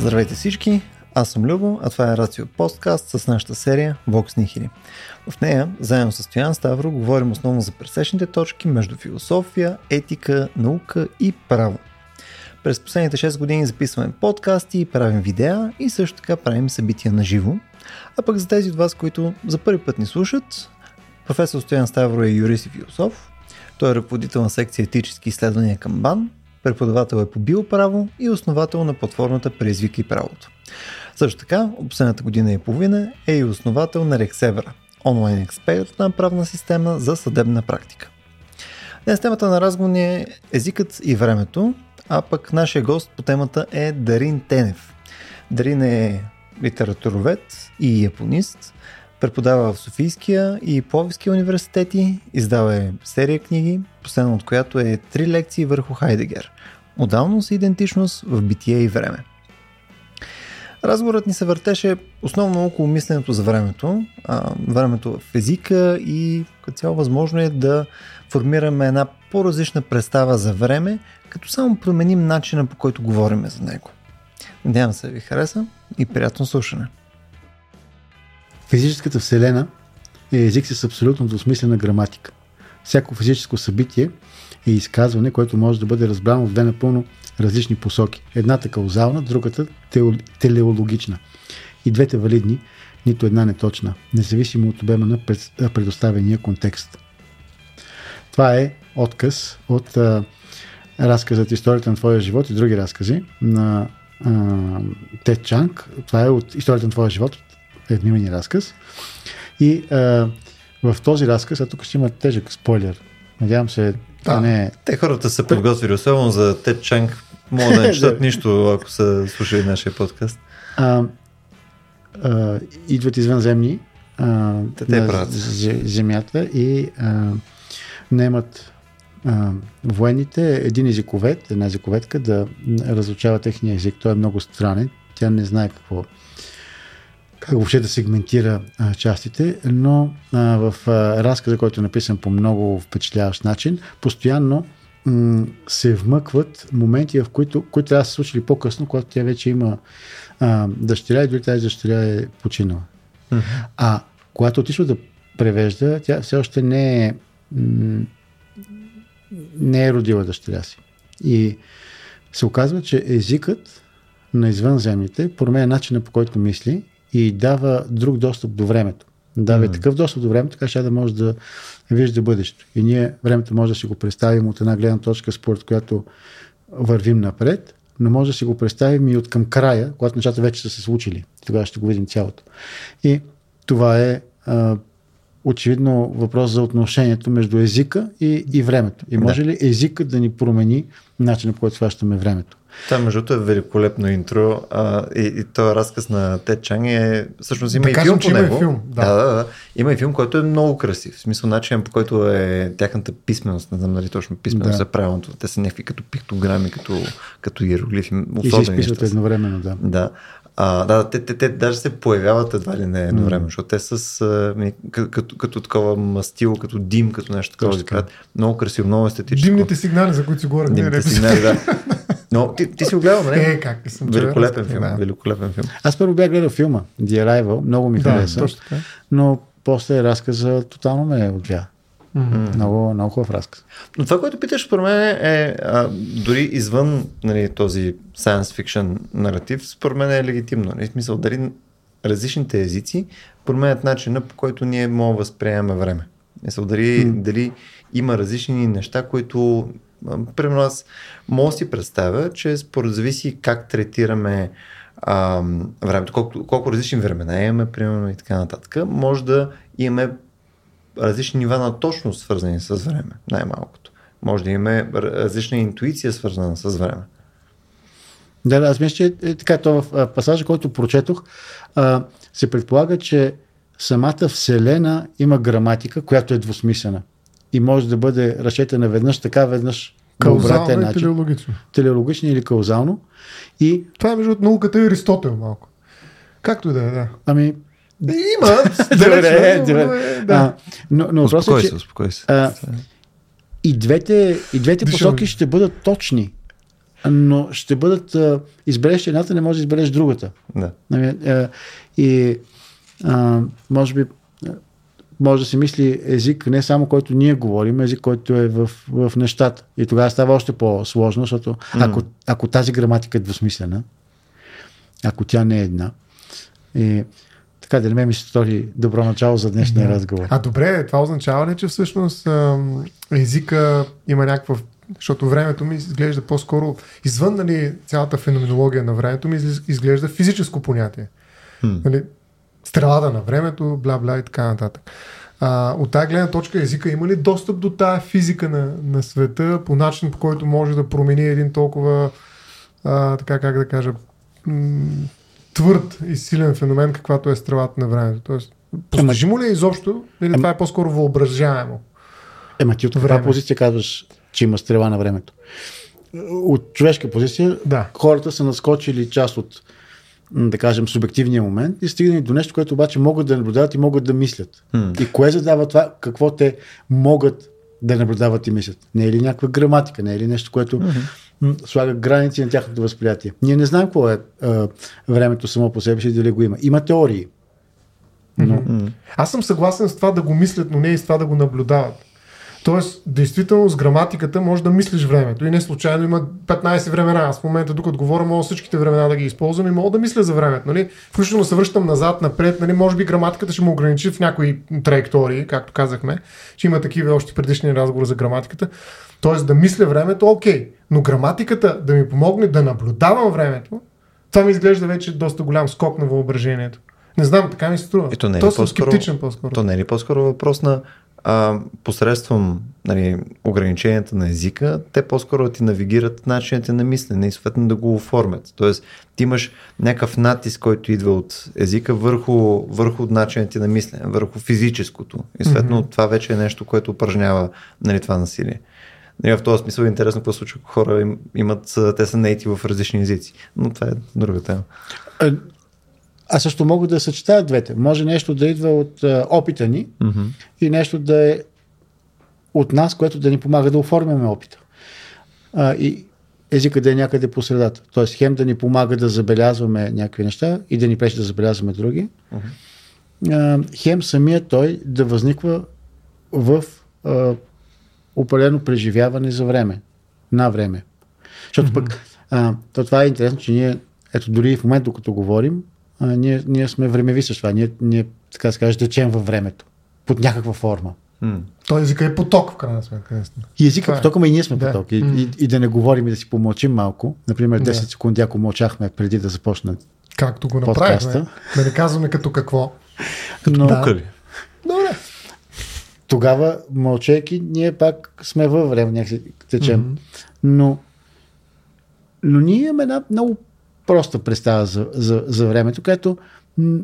Здравейте всички, аз съм Любо, а това е Рацио Подкаст с нашата серия Vox Nihili. В нея, заедно с Стоян Ставро, говорим основно за пресечните точки между философия, етика, наука и право. През последните 6 години записваме подкасти, правим видеа и също така правим събития на живо. А пък за тези от вас, които за първи път ни слушат, професор Стоян Ставро е юрист и философ. Той е ръководител на секция етически изследвания към БАН, преподавател е по биоправо и основател на платформата Преизвикай правото. Също така, последната година и половина е и основател на Рексевера, онлайн експертна правна система за съдебна практика. Днес темата на разговор е езикът и времето, а пък нашия гост по темата е Дарин Тенев. Дарин е литературовед и японист, преподава в Софийския и Пловиския университети, издава е серия книги, последна от която е три лекции върху Хайдегер – Модалност и идентичност в битие и време. Разговорът ни се въртеше основно около мисленето за времето, а, времето в езика и като цяло възможно е да формираме една по-различна представа за време, като само променим начина по който говорим за него. Надявам се ви хареса и приятно слушане. Физическата вселена е език с абсолютно двусмислена граматика. Всяко физическо събитие е изказване, което може да бъде разбрано в две напълно различни посоки. Едната каузална, другата телеологична. И двете валидни, нито една неточна, независимо от обема на предоставения контекст. Това е отказ от а, разказът Историята на твоя живот и други разкази на Тед Чанг. Това е от Историята на твоя живот, едноименен разказ. И а, в този разказ, а тук ще има тежък спойлер. Надявам се, да, не е... Те хората са подготвили, особено за Тед Чанг. Могат да не четат нищо, ако са слушали нашия подкаст. А, а, идват извънземни а, те, те на земята и а, немат а, военните един езиковед, една езиковедка да разучава техния език. Той е много странен. Тя не знае какво как въобще да сегментира а, частите, но а, в а, разказа, който е написан по много впечатляващ начин, постоянно м- се вмъкват моменти, в които, които трябва да се случили по-късно, когато тя вече има а, дъщеря и дори тази дъщеря е починала. Mm-hmm. А когато отишва да превежда, тя все още не е м- не е родила дъщеря си. И се оказва, че езикът на извънземните променя начина по който мисли и дава друг достъп до времето. Дава mm. такъв достъп до времето, така ще да може да вижда бъдещето. И ние времето може да си го представим от една гледна точка, според която вървим напред, но може да си го представим и от към края, когато нещата вече са се случили. Тогава ще го видим цялото. И това е а, очевидно въпрос за отношението между езика и, и времето. И може да. ли езикът да ни промени начина по който сващаме времето? Това, между е великолепно интро а, и, и този разказ на Тед Чанг е... Всъщност има да и кажем, филм по него. Филм, да. Да, да, да. Има и филм, който е много красив. В смисъл начин, по който е тяхната писменост. Не знам дали точно писменост да. е правилното. Те са някакви като пиктограми, като, като иероглифи. И се изписват едновременно, да. Да. А, да, те, те, те даже се появяват едва ли не едно време, защото те с а, като, като, такова мастило, като дим, като нещо такова ги правят. Много красиво, много естетично. Димните сигнали, за които си говорих. Димните сигнали, да. Но ти, ти си го гледал, не? Е, как съм Великолепен филм, да. великолепен филм. Аз първо бях гледал филма The Arrival, много ми да, хареса, но после разказа тотално ме отвя. Mm-hmm. Много, много хубав разказ. Но това, което питаш, според мен е а, дори извън нали, този science fiction наратив, според мен е легитимно. Нали, смисъл, дали различните езици променят начина по който ние можем да възприемаме време. Мисъл, дали, mm. дали има различни неща, които примерно аз мога да си представя, че според зависи как третираме а, времето, колко, колко различни времена имаме, примерно и така нататък, може да имаме различни нива на точност, свързани с време, най-малкото. Може да имаме различна интуиция, свързана с време. Да, да, аз мисля, че е така. То в пасажа, който прочетох, а, се предполага, че самата Вселена има граматика, която е двусмислена. И може да бъде разчетена веднъж така, веднъж и начин. телеологично. Телеологично или каузално. И... Това е между науката и Аристотел малко. Както да е, да. Ами, има. добре, добре. Да. но, но успокой е, че, се, успокой се. А, и двете, и двете посоки ще бъдат точни. но ще бъдат, а, избереш едната, не можеш да избереш другата. Да. Нали, а, И а, може би може да се мисли език не само който ние говорим, език, който е в, в нещата. И тогава става още по-сложно, защото ако, ако тази граматика е двусмислена, ако тя не е една, и така да не ми се стори добро начало за днешния разговор. А добре, това означава ли, че всъщност езика има някаква... Защото времето ми изглежда по-скоро извън нали, цялата феноменология на времето ми изглежда физическо понятие. Хм. Нали, стрелата на времето, бла-бла и така нататък. А, от тази гледна точка езика има ли достъп до тая физика на, на света по начин, по който може да промени един толкова, а, така как да кажа, м- твърд и силен феномен, каквато е стрелата на времето? Тоест, постижимо ли е изобщо или това е по-скоро въображаемо? Ема ти от каква Време. позиция казваш, че има стрела на времето? От човешка позиция Да. хората са наскочили част от, да кажем, субективния момент и стигнали до нещо, което обаче могат да наблюдават и могат да мислят. М. И кое задава това, какво те могат да наблюдават и мислят? Не е ли някаква граматика, не е ли нещо, което м, слага граници на тяхното възприятие? Ние не знаем какво е а, времето само по себе си, дали го има. Има теории. Но, Аз съм съгласен с това да го мислят, но не и с това да го наблюдават. Тоест, действително с граматиката може да мислиш времето. И не случайно има 15 времена. Аз в момента, докато говоря, мога всичките времена да ги използвам и мога да мисля за времето. Нали? Включително се връщам назад, напред. Нали? Може би граматиката ще му ограничи в някои траектории, както казахме, че има такива още предишни разговори за граматиката. Тоест да мисля времето, окей. Но граматиката да ми помогне да наблюдавам времето, това ми изглежда вече доста голям скок на въображението. Не знам, така ми се струва. Ето не е То по-скоро- скептичен по-скоро. То не е ли по-скоро въпрос на а, посредством нали, ограниченията на езика, те по-скоро ти навигират начините на мислене и съответно да го оформят. Тоест, ти имаш някакъв натиск, който идва от езика върху, върху начините на мислене, върху физическото. И съответно mm-hmm. това вече е нещо, което упражнява нали, това насилие. Нали, в този смисъл е интересно какво случва, хора им, имат, те са нейти в различни езици. Но това е друга тема. А, също могат да съчетаят двете. Може нещо да идва от а, опита ни Mm-hmm. и нещо да е от нас, което да ни помага да оформяме опита. А, и езика да е някъде по средата. Тоест, хем да ни помага да забелязваме някакви неща и да ни пречи да забелязваме други. А, хем самия той да възниква в а, определено преживяване за време. На време. Защото пък а, то това е интересно, че ние, ето дори и в момента, докато говорим, а, ние, ние сме времеви с това. Ние, ние така да се каже, течем във времето. Под някаква форма. Mm. Той езика е поток, в крайна сметка. И езика Това е е. потока, ма и ние сме Да. поток. И, М. и, и да не говорим и да си помълчим малко. Например, 10 Да. секунди, ако мълчахме преди да започне. Както го Подкаста. направихме. Да не казваме като какво. Но. Тука ли? Добре. тогава, мълчейки, ние пак сме във време, някакси течем. Мгм. Но, но ние имаме една много проста представа за, за, за времето, която м,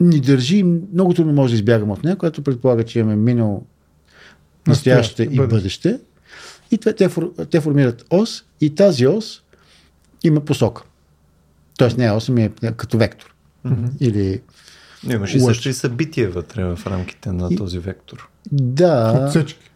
ни държи и много трудно може да избягаме от нея, която предполага, че имаме минало, настояще и бъдеще. И те, фор- те формират ос и тази ос има посока. Тоест не е ос, ами е като вектор. Или Но имаш и също и събития вътре в рамките на И- този вектор. да, Отсечки.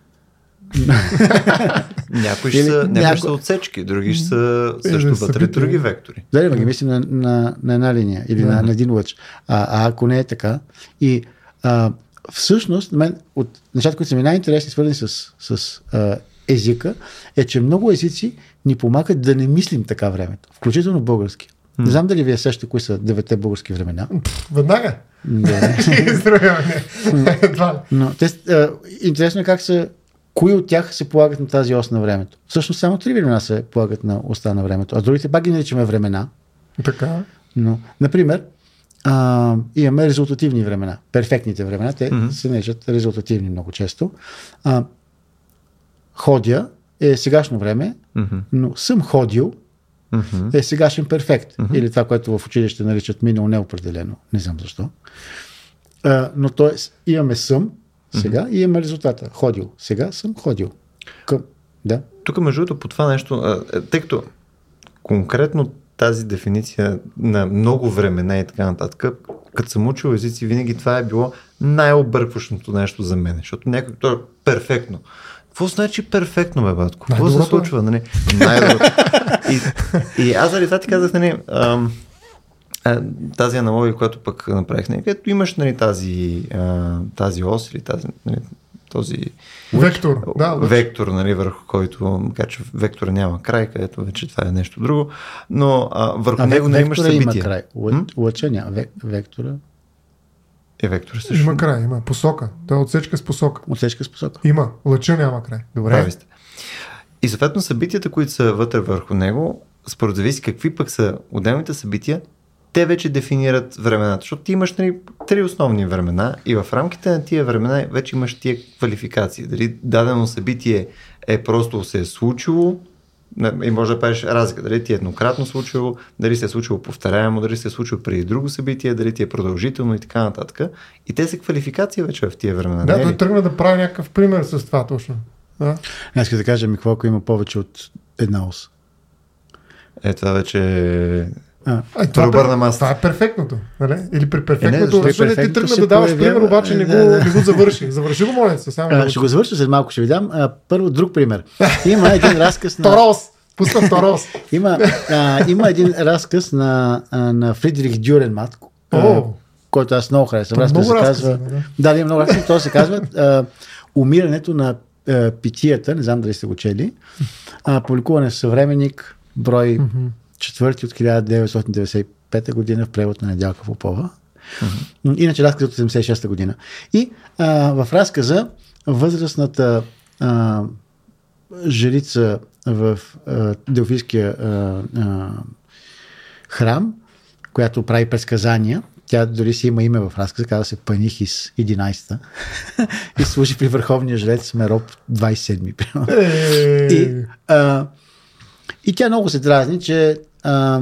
Някои ще са, някои няко- ще са отсечки, други ще са също вътре други вектори. Да, да, ги мислим на, на, на една линия или на, на един лъч. А, а ако не е така. И а, всъщност, на мен, от нещата, които са ми най-интересни, свързани с, с а, езика, е, че много езици ни помагат да не мислим така времето, включително български. Не знам дали вие сещате кои са девете български времена. Веднага. Да. Но те, а, интересно е как са, кои от тях се полагат на тази ос на времето. Всъщност само три времена се полагат на оста на времето, а другите пак ги наричаме времена. Така. Но, например, а, имаме резултативни времена. Перфектните времена, те mm-hmm. се наричат резултативни много често. А, ходя е сегашно време, Мгм. но съм ходил Мгм. е сегашен перфект. Mm-hmm. Или това, което в училище наричат минало неопределено. Не знам защо. А, но т.е. имаме съм сега mm-hmm. и имаме резултата. Ходил. Сега съм ходил. Към... Да. Тук, между другото, по това нещо, е, тъй като конкретно тази дефиниция на много времена и така нататък, като съм учил езици, винаги това е било най-объркващото нещо за мен, защото някой то е перфектно. какво значи перфектно, бе, батко? Какво се е. случва, нали? Най-доброто. и, и аз заради това ти казах, нали, ам, а, тази аналогия, която пък направих, нали, където имаш нали, тази, а, тази ос или тази, нали, този Вектор. Да, лъч. вектор, нали, върху който, макар че вектора няма край, където вече това е нещо друго, но а, върху А него не имаш вектора има събитие. край. Лъ- Лъча няма. Век- Вектора. Е, вектора също. Има край, има посока. Той е отсечка с посока. Отсечка с посока. Има. Лъча няма край. Добре. Прави сте. И съответно събитията, които са вътре върху него, според зависи какви пък са отделните събития, те вече дефинират времената. Защото ти имаш нали, три основни времена и в рамките на тия времена вече имаш тия квалификации. Дали дадено събитие е просто се е случило, и може да правиш разлика. Дали ти е еднократно случило, дали се е случило повторяемо, дали се е случило преди друго събитие, дали ти е продължително и така нататък. И те са квалификации вече в тия времена. Да, е той ли? тръгна да прави някакъв пример с това точно. Да. Аз искам да кажа, ми какво ако има повече от една ос. Е, това вече е А, А, това, Преобърна това е перфектното. Нали? Или при Е, не, перфектното. Е, при ти перфектното тръгна да даваш появява- пример, обаче не го, не го завърши. Завърши го, моля се. Само а, ще го завърша след малко, ще ви дам. А, първо друг пример. Има един разказ на... Торос! Пусна Торос. Има, а, има един разказ на, а, на Фридрих Дюренмат, О. който аз много харесвам. Там Разказ много се казва... има, да. Да, много разкази. То се казва а, Умирането на а, питията, не знам дали сте го чели, а, публикуване в съвременник, брой четвърти от 1995 година в превод на Недялка Попова. Иначе разказът от 76 година. И а, в разказа възрастната а, жрица в а, Делфийския а, а, храм, която прави предсказания, тя дори си има име в разказа, казва се Панихис 11 и служи при върховния жрец Мероп 27 примерно. Е, И, а, и тя много се дразни, че а,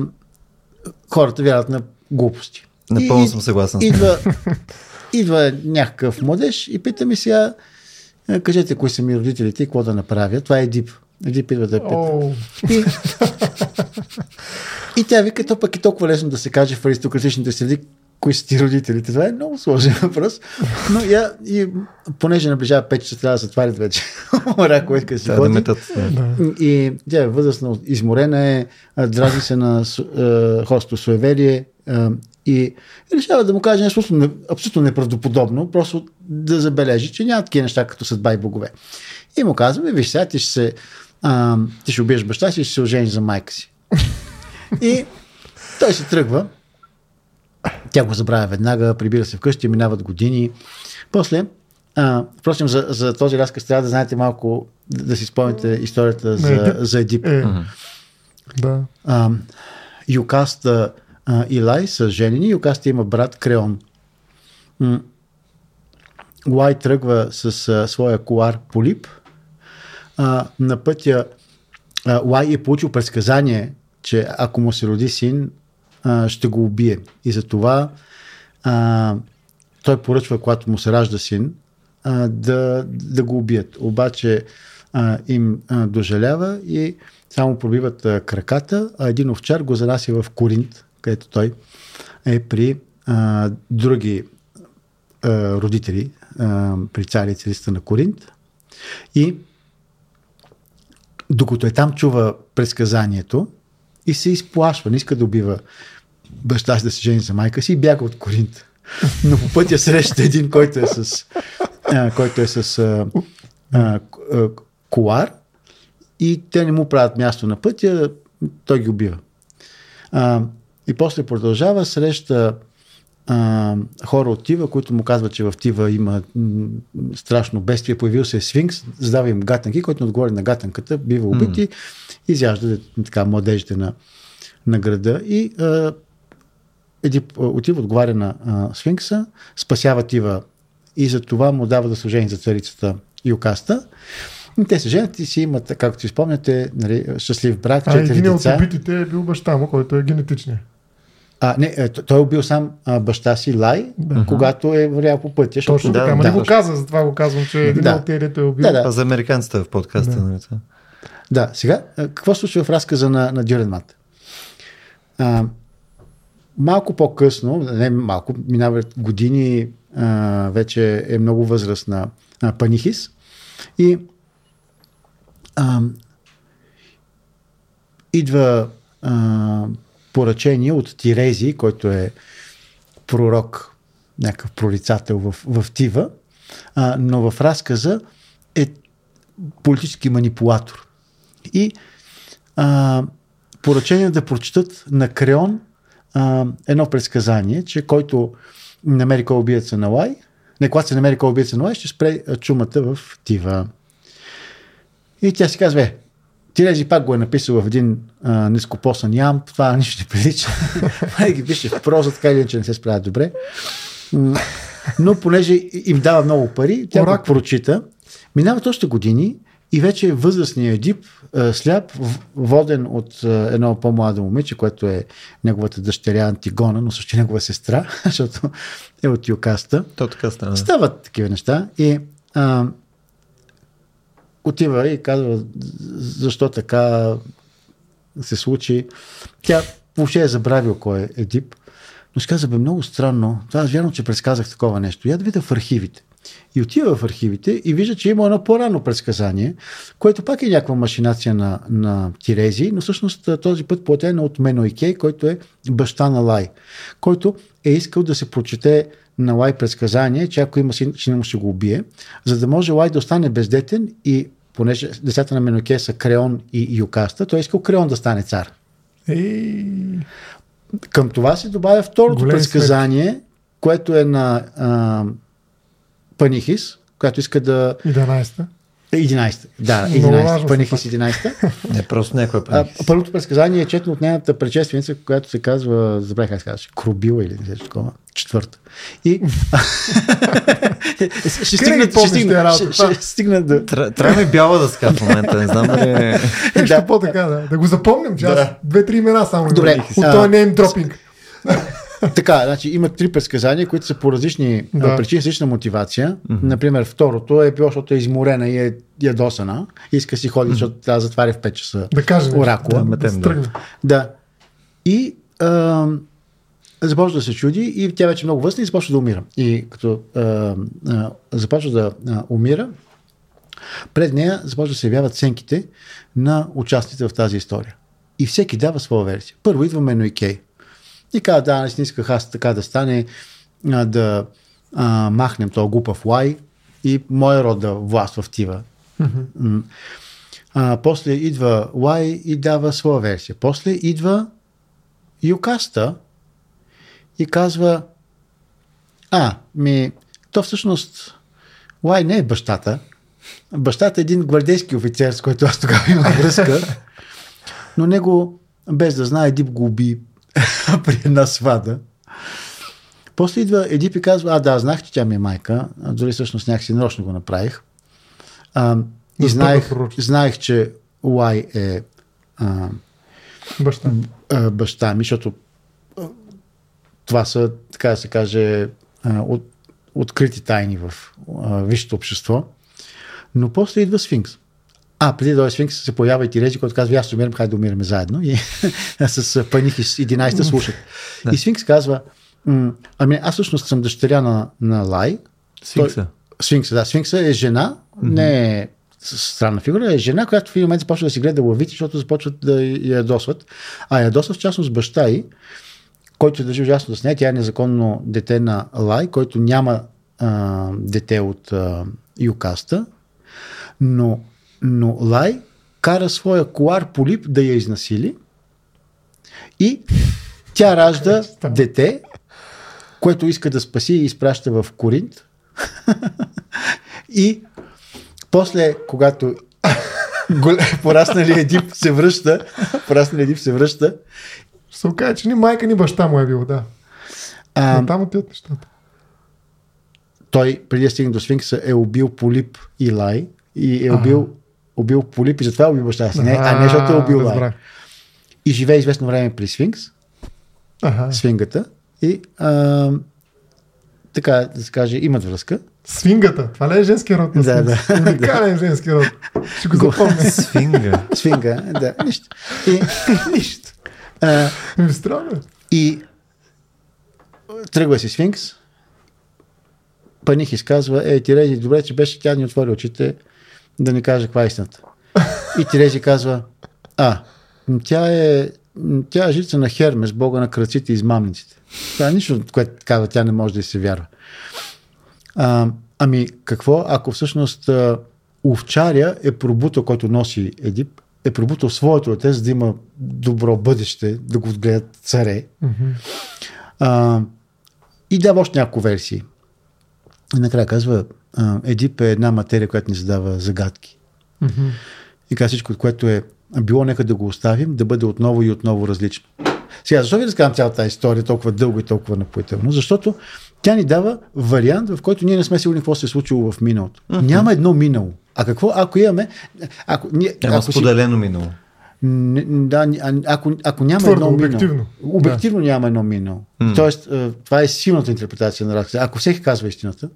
хората вярват на глупости. Напълно И- съм съгласен Идва, идва някакъв младеж и пита ми сега, а, кажете кои са ми родителите и какво да направя. Това е Едип. Едип идва да я пита. О, И, и тя вика, то пък е толкова лесно да се каже в аристократичните среди, кои са ти родителите. Това е много сложен въпрос. Но я, и понеже наближава 5 часа, трябва да затварят вече ракове, като си да ходи. метат. да. И тя е възрастна, изморена е, а, дразни се на е, хорското суеверие е, и решава да му каже нещо абсолютно, не- абсолютно неправдоподобно, просто да забележи, че няма такива неща като съдба и богове. И му казваме, виж сега, ти ще, се, а, ти ще убиеш баща си и ще се ожениш за майка си. И той се тръгва. Тя го забравя веднага, прибира се вкъщи, минават години. После, а, впрочем, за, за този разказ трябва да знаете малко, да, да си спомните историята за, Едип. за Едип. Е, да. А, Юкаста а, и Лай са женени. Юкаста има брат Креон. М. Лай тръгва с а, своя колар Полип. А, на пътя а, Лай е получил предсказание, че ако му се роди син, а, ще го убие. И затова а, той поръчва, когато му се ражда син, а, да, да го убият. Обаче а, им а, дожалява и само пробиват а, краката, а един овчар го занася в Коринт, където той е при а, други а, родители, а, при цари и цариста на Коринт. И докато е там, чува предсказанието и се изплашва, не иска да убива баща си да се жени за майка си и бяга от Коринт. Но по пътя среща един, който е с, а, който е с а, а, колар и те не му правят място на пътя, той ги убива. А, и после продължава, среща а, хора от Тива, които му казват, че в Тива има м, страшно бедствие, появил се сфинкс, задава им гатанки, който не отговори на гатанката, бива убит и изяжда така младежите на, на града и а, Едип отива, отговаря на а, сфинкса, спасява Тива и за това му дава да се жени за царицата Юкаста. И те се женят и си имат, както си спомняте, нали, щастлив брак, А четири един от деца. убитите е бил баща му, който е генетичният. А, не, е, той е убил сам а, баща си Лай, когато е вървял по пътя. защото- Точно Да, така, ама да, не го каза, затова го казвам, че един Да. от тези, е убил. Да, да. Това за американците в подкаста. Да. Нали, това? Да, сега, а, какво случва в разказа на, на Дюренмат? А, малко по-късно, не малко, минават години, а, вече е много възрастна а, Панихис и а, идва а, поръчение от Тирези, който е пророк, някакъв прорицател в, в Тива, а, но в разказа е политически манипулатор. И а, поръчение да прочитат на Креон а, едно предсказание, че който намери кой убиеца на Лай, не, когато се намери кой убиеца на Лай, ще спре чумата в Тива. И тя си казва, е, Тирези пак го е написал в един а, нископосан ям, това нищо не прилича. Май ги пише в проза, така или иначе не се справят добре. Но понеже им дава много пари, тя го прочита. Минават още години и вече възрастният Едип, сляп, воден от едно по-младо момиче, което е неговата дъщеря Антигона, но също негова сестра, защото е от Юкаста. То така стана. Стават такива неща и а, отива и казва защо така се случи. Тя въобще е забравил кой е Едип, но ще каза, бе, много странно. Това е вярно, че предсказах такова нещо. Я да видя в архивите. И отива в архивите и вижда, че има едно по-рано предсказание, което пак е някаква машинация на, на Тирези, но всъщност този път платен от Менойкей, който е баща на Лай, който е искал да се прочете на Лай предсказание, че ако има син, ще му ще го убие, за да може Лай да остане бездетен и понеже децата на Меноке са Креон и Юкаста, той е искал Креон да стане цар. Ей... Към това се добавя второто Голем предсказание, смет. което е на а, Панихис, която иска да... 11-та. 11. Да, 11. Панихис 11. Не, просто някой е Панихис. Първото предсказание е четно от нейната предшественица, която се казва, забравих как се казваше, Крубила или нещо такова. Четвърта. И ще стигна, ще стигна, ще, ще стигна да... Трябва ми бяла да ска в момента, не знам дали... Е... да, по-така, да. Да го запомням, че аз две-три имена само. Добре. От този нейм дропинг. така, значи има три предсказания, които са по различни да. причини, различна мотивация. Mm-hmm. Например, второто е било, защото е изморена и е ядосана. Иска си ходи, mm-hmm. защото трябва да затваря в 5 часа да кажем, оракула. Да, да, да. И а, започва да се чуди и тя вече е много възрастна и започва да умира. И като а, а, започва да а, умира, пред нея започва да се явяват сенките на участите в тази история. И всеки дава своя версия. Първо идва Мено и Кей. И казва, да, не исках аз така да стане, а, да а, махнем този глупав лай и моя род да властва в Тива. Mm-hmm. А, после идва Лай и дава своя версия. После идва Юкаста и казва а, ми, то всъщност Лай не е бащата. Бащата е един гвардейски офицер, с който аз тогава имах връзка. Но него, без да знае, Дип го уби при една свада. После идва Едип и казва, а да, знах, че тя ми е майка, дори всъщност някакси нарочно го направих. А, и знаех, знаех, че Уай е а, баща. А, баща ми, защото това са, така да се каже, от, открити тайни в висшето общество. Но после идва Сфинкс. А, преди да дойде Сфинкс се появява и Тирези, който казва, аз умирам, хайде да умираме заедно. И с Панихи с 11 слушат. И Сфинкс казва, ами аз всъщност съм дъщеря на, на Лай. Сфинкса. Той, Сфинкса, да. Сфинкса е жена, mm-hmm. не е странна фигура, е жена, която в един момент започва да си гледа лавите, защото започват да я ядосват. А ядосват в частност баща й, който е държи ужасно с нея. Тя е незаконно дете на Лай, който няма а, дете от а, Юкаста, но но Лай кара своя колар полип да я изнасили и тя ражда дете, което иска да спаси и изпраща в Коринт. и после, когато порасналият Едип се връща, порасналият Едип се връща. Се окаже, че ни майка, ни баща му е бил, да. А, Но там отиват нещата. Той, преди да стигне до Сфинкса, е убил Полип и Лай и е убил убил Полип и затова убил баща си. Не, а не защото е убил Лай. И живее известно време при Сфинкс. Ага. Свингата. И а, така да се каже, имат връзка. Свингата. Това ли е женски род? На да, да. Уникален женски род. Ще го запомня. Свинга. Свинга, да. Нищо. И, нищо. А, Странно. И тръгва си Сфинкс. Паних изказва, е, Тирези, добре, че беше тя ни отвори очите да ни каже каква е истината. И Терези казва, а, тя е, тя е жица на Хермес, бога на кръците и измамниците. Това е нищо, което казва, тя не може да се вярва. А, ами какво, ако всъщност овчаря е пробутал, който носи Едип, е пробутал своето дете, за да има добро бъдеще, да го гледат царе. А, и дава още няколко версии. И накрая казва, а, Едип е една материя, която ни задава загадки. И казва всичко, което е било, нека да го оставим, да бъде отново и отново различно. Сега, защо ви разказвам цялата тази история толкова дълго и толкова напоително? Защото тя ни дава вариант, в който ние не сме сигурни какво се е случило в миналото. Uh-huh. Няма едно минало. А какво, ако имаме... Ако, ние, Няма ако споделено минало. Не, да, ако, ако няма Твърдо, едно обективно. минало. Обективно няма едно минало. М. Тоест, е, това е силната интерпретация на разказа. Ако всеки казва истината,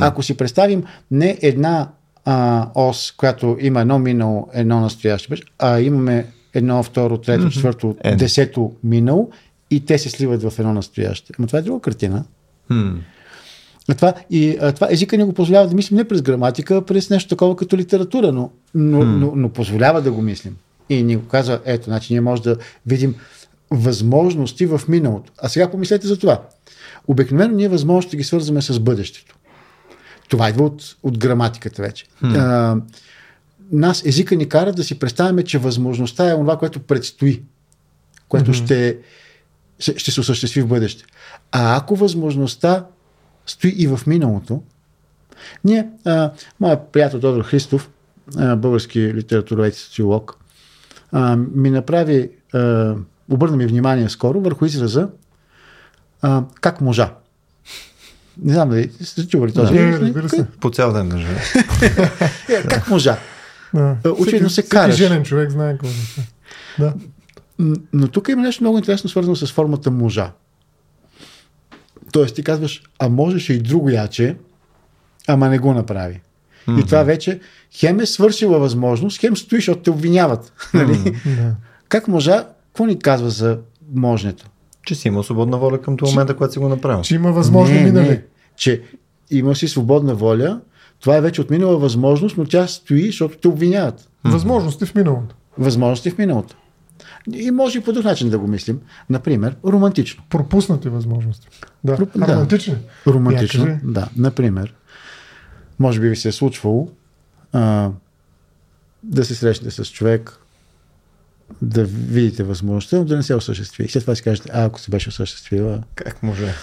ако си представим не една а, ос, която има едно минало, едно настояще, а имаме едно, второ, трето, четвърто, Е. десето минало и те се сливат в едно настояще. Ама това е друга картина. Хм. Това, и а, това езика ни го позволява да мислим не през граматика, а през нещо такова като литература, но, но, но, но позволява да го мислим. И ни го казва, ето, значи ние може да видим възможности в миналото. А сега помислете за това. Обикновено ние възможности ги свързваме с бъдещето. Това идва от, от граматиката вече. А, нас езика ни кара да си представяме, че възможността е това, което предстои, което ще, ще, ще се осъществи в бъдеще. А ако възможността стои и в миналото, ние, а, моят приятел Тодор Христов, а, български литературовед и социолог, а, ми направи, а, обърна ми внимание скоро върху израза а, как можа. Не знам дали сте чували този Да. израз? Е, разбира се. По цял ден живее. Е, Как можа? Да. Очевидно Всеки- се всеки караш. женен човек знае какво да Но тук има нещо много интересно, свързано с формата можа. Тоест ти казваш, а можеше и друго яче, ама не го направи. И това вече хем е свършила възможност, хем стоиш, защото те обвиняват. Нали? да. Как можа, какво ни казва за моженето? Че си имал свободна воля към този момента, когато си го направил. Че има възможно не, минали. Не, че има си свободна воля, това е вече отминала възможност, но тя стои, защото те обвиняват. Възможности в миналото. Възможности в миналото. И може и по друг начин да го мислим. Например, романтично. Пропуснати възможности. Да. А, да. Романтични. Романтично, кажи. да. Например, може би ви се е случвало а, да се срещнете с човек, да видите възможността, но да не се осъществи. И след това си кажете, а ако се беше осъществила. Как може?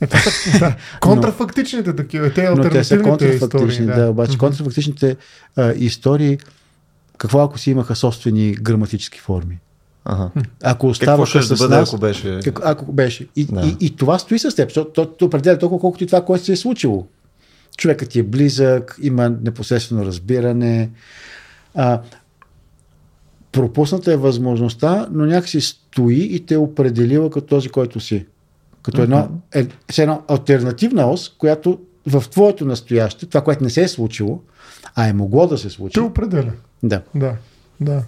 Да. Контрафактичните такива, те Но те са альтернативните контрафактични. истории. Да, обаче контрафактичните а, истории, какво ако си имаха собствени граматически форми? Ага. Ако ще с да бъде, нас, ако беше... Как, ако беше. И, Да. и, и това стои с теб, защото то, то определя толкова, колкото и това, което се е случило. Човекът ти е близък, има непосредствено разбиране. А, пропусната е възможността, но някакси стои и те е определила като този, който си. Като едно, е, с една альтернативна ос, която в твоето настояще, това, което не се е случило, а е могло да се случи. Те определя. Да. Да. Да.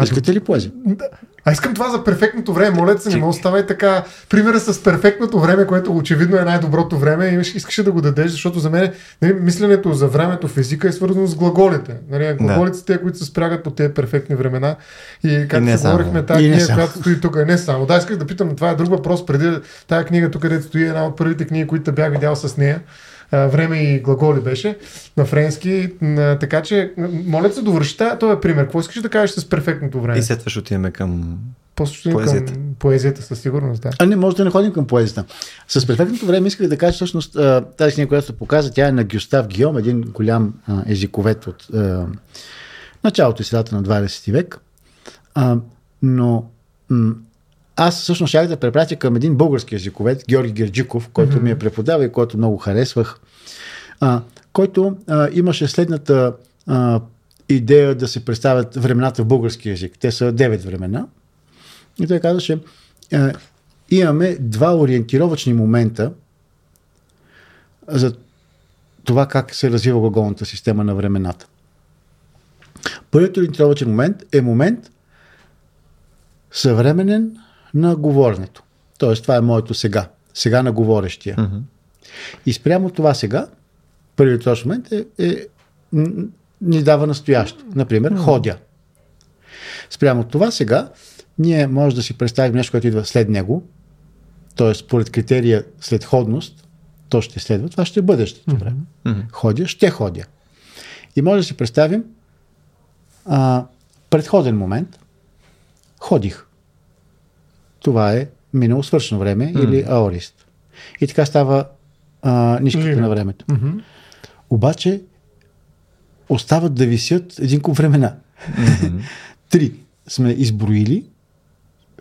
А, Искате ли поезия? Да. А искам това за перфектното време. Моля се, не мога да става и така. Примера с перфектното време, което очевидно е най-доброто време, имаш, искаше да го дадеш, защото за мен нали, мисленето за времето в езика е свързано с глаголите. Нали, глаголите са те, които се спрягат по тези перфектни времена. И както се говорихме, тази И книга, само. която стои тук, не само. Да, исках да питам, това е друг въпрос. Преди тази книга, тук където стои една от първите книги, които бях видял с нея. Време и глаголи беше на френски. Така че, моля се, довърши тази- този пример. Какво искаш да кажеш с перфектното време? И след това ще отиваме към... После ще Поезията. към поезията със сигурност, да. А не, може да не ходим към поезията. С перфектното време исках да кажа, всъщност тази книга, която се показа, тя е на Гюстав Гиом, един голям а, езиковед от началото и средата на 20 век. А, но м- аз всъщност щях да препратя към един български езиковед, Георги Герджиков, който ми е преподава и който много харесвах, а, който а, имаше следната а, идея да се представят времената в български язик. Те са 9 времена. И той казваше, е, имаме два ориентировачни момента за това как се развива глаголната система на времената. Първият ориентировачен момент е момент съвременен на говоренето. Тоест, това е моето сега. Сега на говорещия. Мгм. И спрямо това сега, първият точно момент е, е ни дава настоящо. Например, ходя. Спрямо това сега, ние може да си представим нещо, което идва след него, т.е. според критерия след ходност, то ще следва, това ще е бъдещето време. Ходя, ще ходя. И може да си представим а, предходен момент, ходих. Това е минало свършено време или аорист. И така става а, нишката Линия. на времето. Обаче остават да висят един куп времена. Три сме изброили,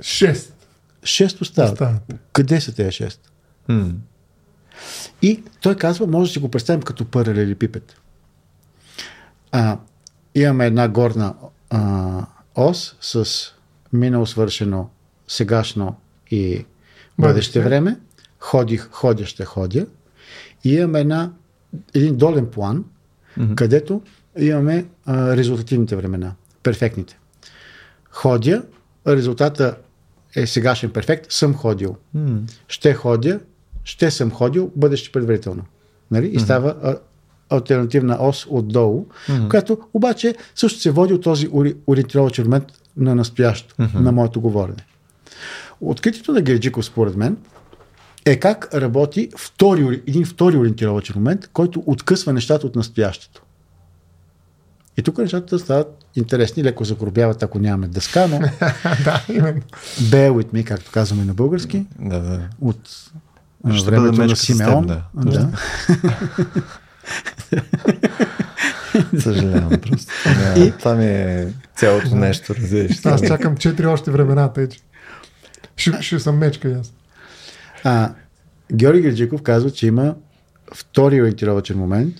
Шест. шест остават. Остават. Къде са тези шест? М. И той казва, може да си го представим като паралелепипед. А, имаме една горна а, ос с минало свършено, сегашно и бъдеще време. Ходих, ходя, ще ходя. И имаме една, един долен план, където имаме а, резултативните времена, перфектните. Ходя, резултата е сегашен перфект, съм ходил. М. Ще ходя, ще съм ходил, бъдеще предварително. Нали? И става а, альтернативна ос отдолу, която обаче също се води от този ори- ориентировачен момент на настоящето, на моето говорене. Откритието на Герджиков, според мен, е как работи втори, ори- един втори ориентировачен момент, който откъсва нещата от настоящето. И тук нещата стават интересни, леко загробяват, ако нямаме дъска, но да, именно. bear with me, както казваме на български, Да, да. от Ще времето на Симеон. да. да. Съжалявам просто. Няма, И- Това ми е цялото нещо. Аз чакам четири още времена, тъй че. Ще, ще съм мечка аз. А, Георги Герджиков казва, че има втори ориентировачен момент,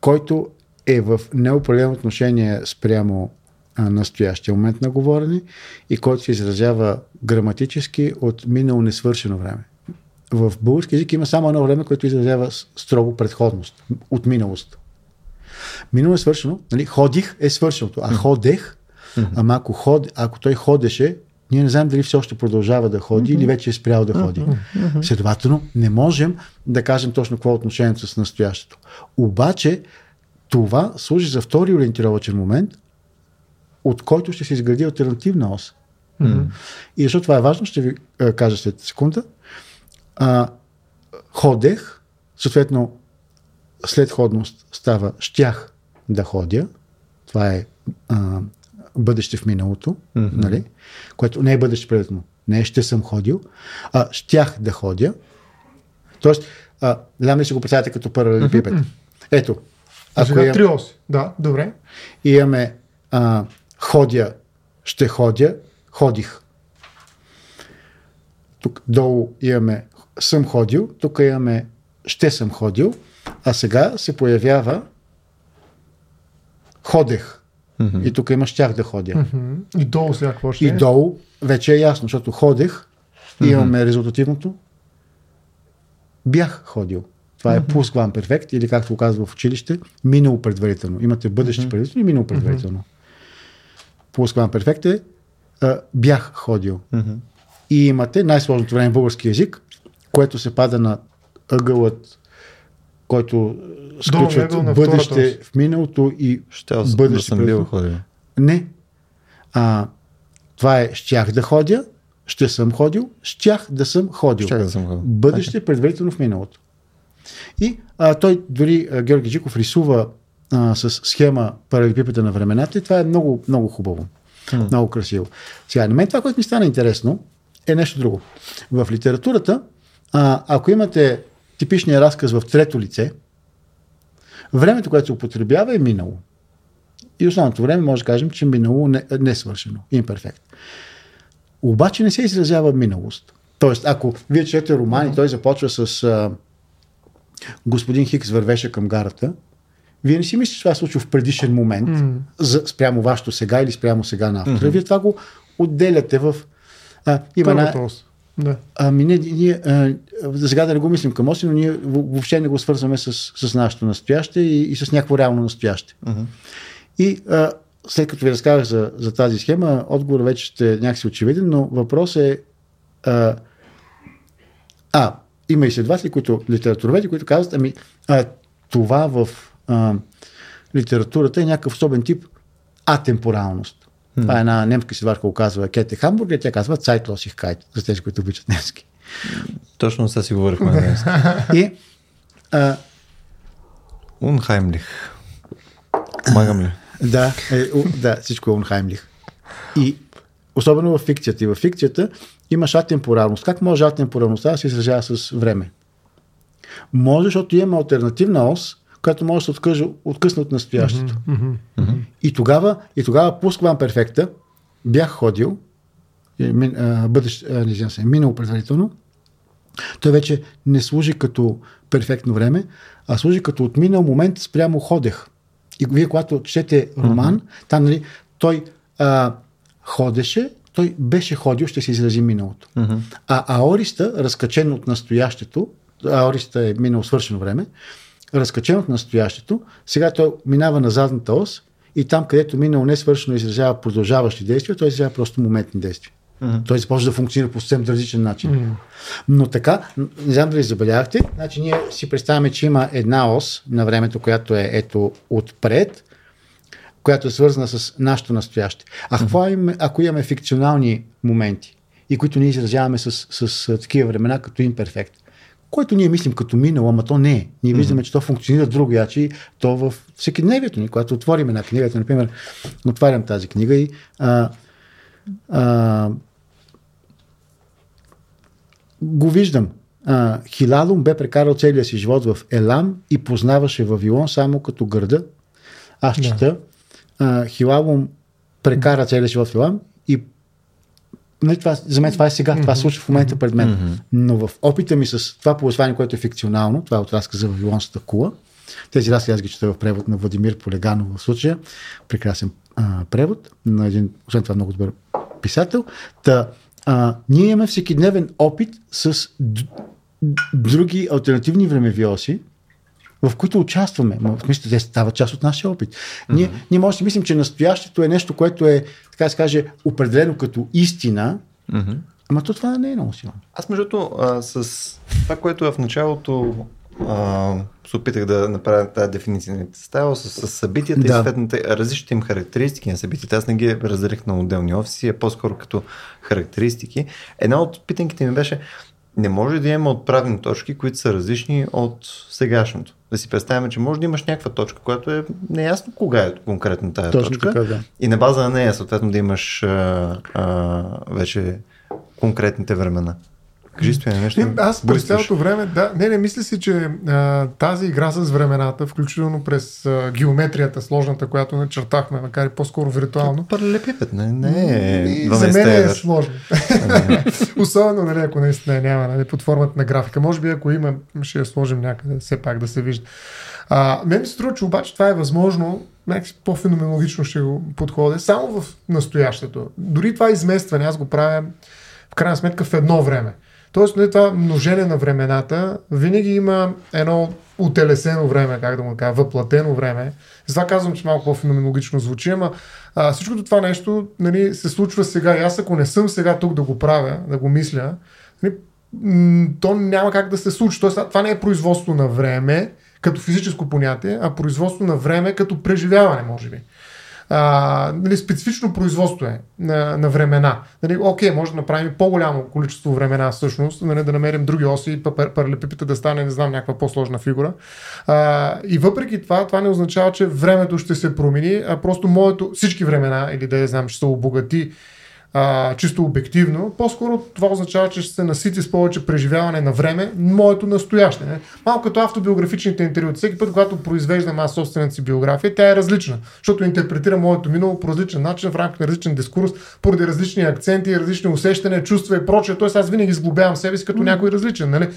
който е в неопределено отношение спрямо а, настоящия момент на говорене и който се изразява граматически от минало несвършено време. В български язик има само едно време, което изразява строго предходност, от миналост. Минало е свършено, нали? ходих е свършеното, а ходех, ама ако, ход, ако той ходеше, ние не знаем дали все още продължава да ходи или вече е спрял да ходи. Следователно, не можем да кажем точно какво е отношението с настоящето. Обаче, това служи за втори ориентировачен момент, от който ще се изгради альтернативна ос. И защо това е важно, ще ви кажа след секунда. А, ходех, съответно, след ходност става щях да ходя. Това е а, бъдеще в миналото, Мгм. нали? което не е бъдеще предно. Не ще съм ходил, а щях да ходя. Тоест, а, дам ли си го представяте като паралелепипед. Ето, А ако сега имам- три оси. Да, добре. и имаме а, ходя, ще ходя, ходих. Тук долу имаме съм ходил, тук имаме ще съм ходил, а сега се появява ходех. Мгм. И тук има щях да ходя. Мгм. И долу сега какво ще И е? долу вече е ясно, защото ходех и имаме резултативното. Бях ходил. Това е плюс главен перфект или както го казва в училище, минало предварително. Имате бъдеще предварително и минало предварително. Плюс главен перфект е а, бях ходил. И имате най-сложното време в български язик, което се пада на ъгълът, който е, сключват втората бъдеще в миналото и Ще аз да бъдеще съм бил ходил. Не. А, това е щях да ходя, ще съм ходил, щях да съм ходил. Щях да съм ходил. Бъдеще предварително в миналото. И а, той дори а, Георги Джиков рисува а, с схема паралелепипеда на времената и това е много, много хубаво. Много красиво. Сега, на мен това, което ми стана интересно, е нещо друго. В литературата, а, ако имате типичния разказ в трето лице, времето, което се употребява е минало. И останалото време може да кажем, че минало не, не е свършено. Имперфект. Обаче не се изразява миналост. Тоест, ако вие четете роман и той започва с а, господин Хикс вървеше към гарата, вие не си мислите, че това се случва в предишен момент, М. за, спрямо вашето сега или спрямо сега на автора. Вие това го отделяте в... А, има една, ос. Да. Ами не, ние, а, сега да не го мислим към оси, но ние въ- въобще не го свързваме с, с нашето настояще и, и с някакво реално настояще. Мгм. И а, след като ви разказах за, за тази схема, отговор вече ще е някакси очевиден, но въпрос е а, а има изследователи, които, литературоведи, които казват, ами а, това в а, литературата е някакъв особен тип атемпоралност. Mm. Това е една немска изследователка, го казва Кете Хамбург, тя казва Zeitlossigkeit, за тези, които обичат немски. Точно сега си говорихме на немски. И а, Унхаймлих. Помагам ли? Да, е, да, всичко е Унхаймлих. И особено в фикцията. И в фикцията имаш атемпоралност. Как може атемпоралността да се изражава с време? Може, защото имаме альтернативна ос, която може да се откъжа, откъсне от настоящето. Мгм. И тогава, и тогава пусквам перфекта, бях ходил, е, мин, а, бъдещ, а, не извинявам се, минало предварително, той вече не служи като перфектно време, а служи като отминал момент спрямо ходех. И вие, когато четете роман, там, нали, той а, ходеше, той беше ходил, ще се изрази миналото. А аориста, разкачен от настоящето, аориста е минало свършено време, разкачен от настоящето, сега той минава на задната ос и там, където минало не свършено изразява продължаващи действия, той изразява просто моментни действия. Той започва да функционира по съвсем различен начин. Но така, не знам дали забелязахте, значи ние си представяме, че има една ос на времето, която е ето отпред, която е свързана с нашето настояще. А какво имаме, ако имаме фикционални моменти и които ние изразяваме с, с, с такива времена като имперфект? Който ние мислим като минало, ама то не е. Ние виждаме, че то функционира друго яче, то в всекидневието ни, когато отворим една книга, ето, например, отварям тази книга и а, а, го виждам. А, Хилалум бе прекарал целия си живот в Елам и познаваше Вавилон само като гърда. Аз Да. чета. А, Хилалум прекара целия живот в Елам и не, това, за мен това е сега, това се случва в момента пред мен. Но в опита ми с това повествание, което е фикционално, това е от разказа за Вавилонската кула, тези разкази аз ги чета в превод на Владимир Полеганов в случая, прекрасен а, превод на един, освен това много добър писател. Та, а, ние имаме всекидневен опит с д- други альтернативни времеви оси, в които участваме. В смисъл, те стават част от нашия опит. Ние, ние може да мислим, че настоящето е нещо, което е, така да се каже, определено като истина, ама то това не е много силно. Аз между другото, с това, което е в началото а, се опитах да направя тази дефиниция става с, с събитията Да. и съответните различните им характеристики на събитията. Аз не ги разделих на отделни офиси, а по-скоро като характеристики. Една от питанките ми беше, не може да има отправни точки, които са различни от сегашното. Да си представяме, че може да имаш някаква точка, която е неясно кога е конкретно тази Точно точка. така, да. И на база на нея, съответно, да имаш а, а, вече конкретните времена. Кажи, Стояне, нещо. Не, аз през цялото време, да, не, не, мисля си, че а, тази игра с времената, включително през а, геометрията сложната, която начертахме, макар и по-скоро виртуално, Паралелепипед, не, не е и 12 за мен е евро. сложно. Особено, нали, ако наистина няма, нали, под формата на графика. Може би, ако има, ще я сложим някъде, все пак да се вижда. А, мен ми се струва, че обаче това е възможно, някакси по-феноменологично ще го подходя, само в настоящето. Дори това изместване, аз го правя в крайна сметка в едно време. Тоест, нали, това множене на времената, винаги има едно утелесено време, как да му кажа, въплатено време. Затова казвам, че малко по-феноменологично звучи, ама а, всичкото това нещо нали, се случва сега. И аз ако не съм сега тук да го правя, да го мисля, нали, то няма как да се случи. Тоест, това не е производство на време, като физическо понятие, а производство на време като преживяване, може би. А, нали, специфично производство е на, на времена. Нали, окей, може да направим по-голямо количество времена всъщност, нали, да намерим други оси и пар- паралелепипеда да стане, не знам, някаква по-сложна фигура. А, и въпреки това, това не означава, че времето ще се промени, а просто моето, всички времена, или да я знам, ще се обогати а, чисто обективно, по-скоро това означава, че ще се насити с повече преживяване на време моето настояще. Не? Малко като автобиографичните интервюта. Всеки път, когато произвеждам аз собствената си биография, тя е различна, защото интерпретира моето минало по различен начин, в рамките на различен дискурс, поради различни акценти, различни усещания, чувства и прочее. Тоест аз винаги сглобявам себе си като някой различен. Нали?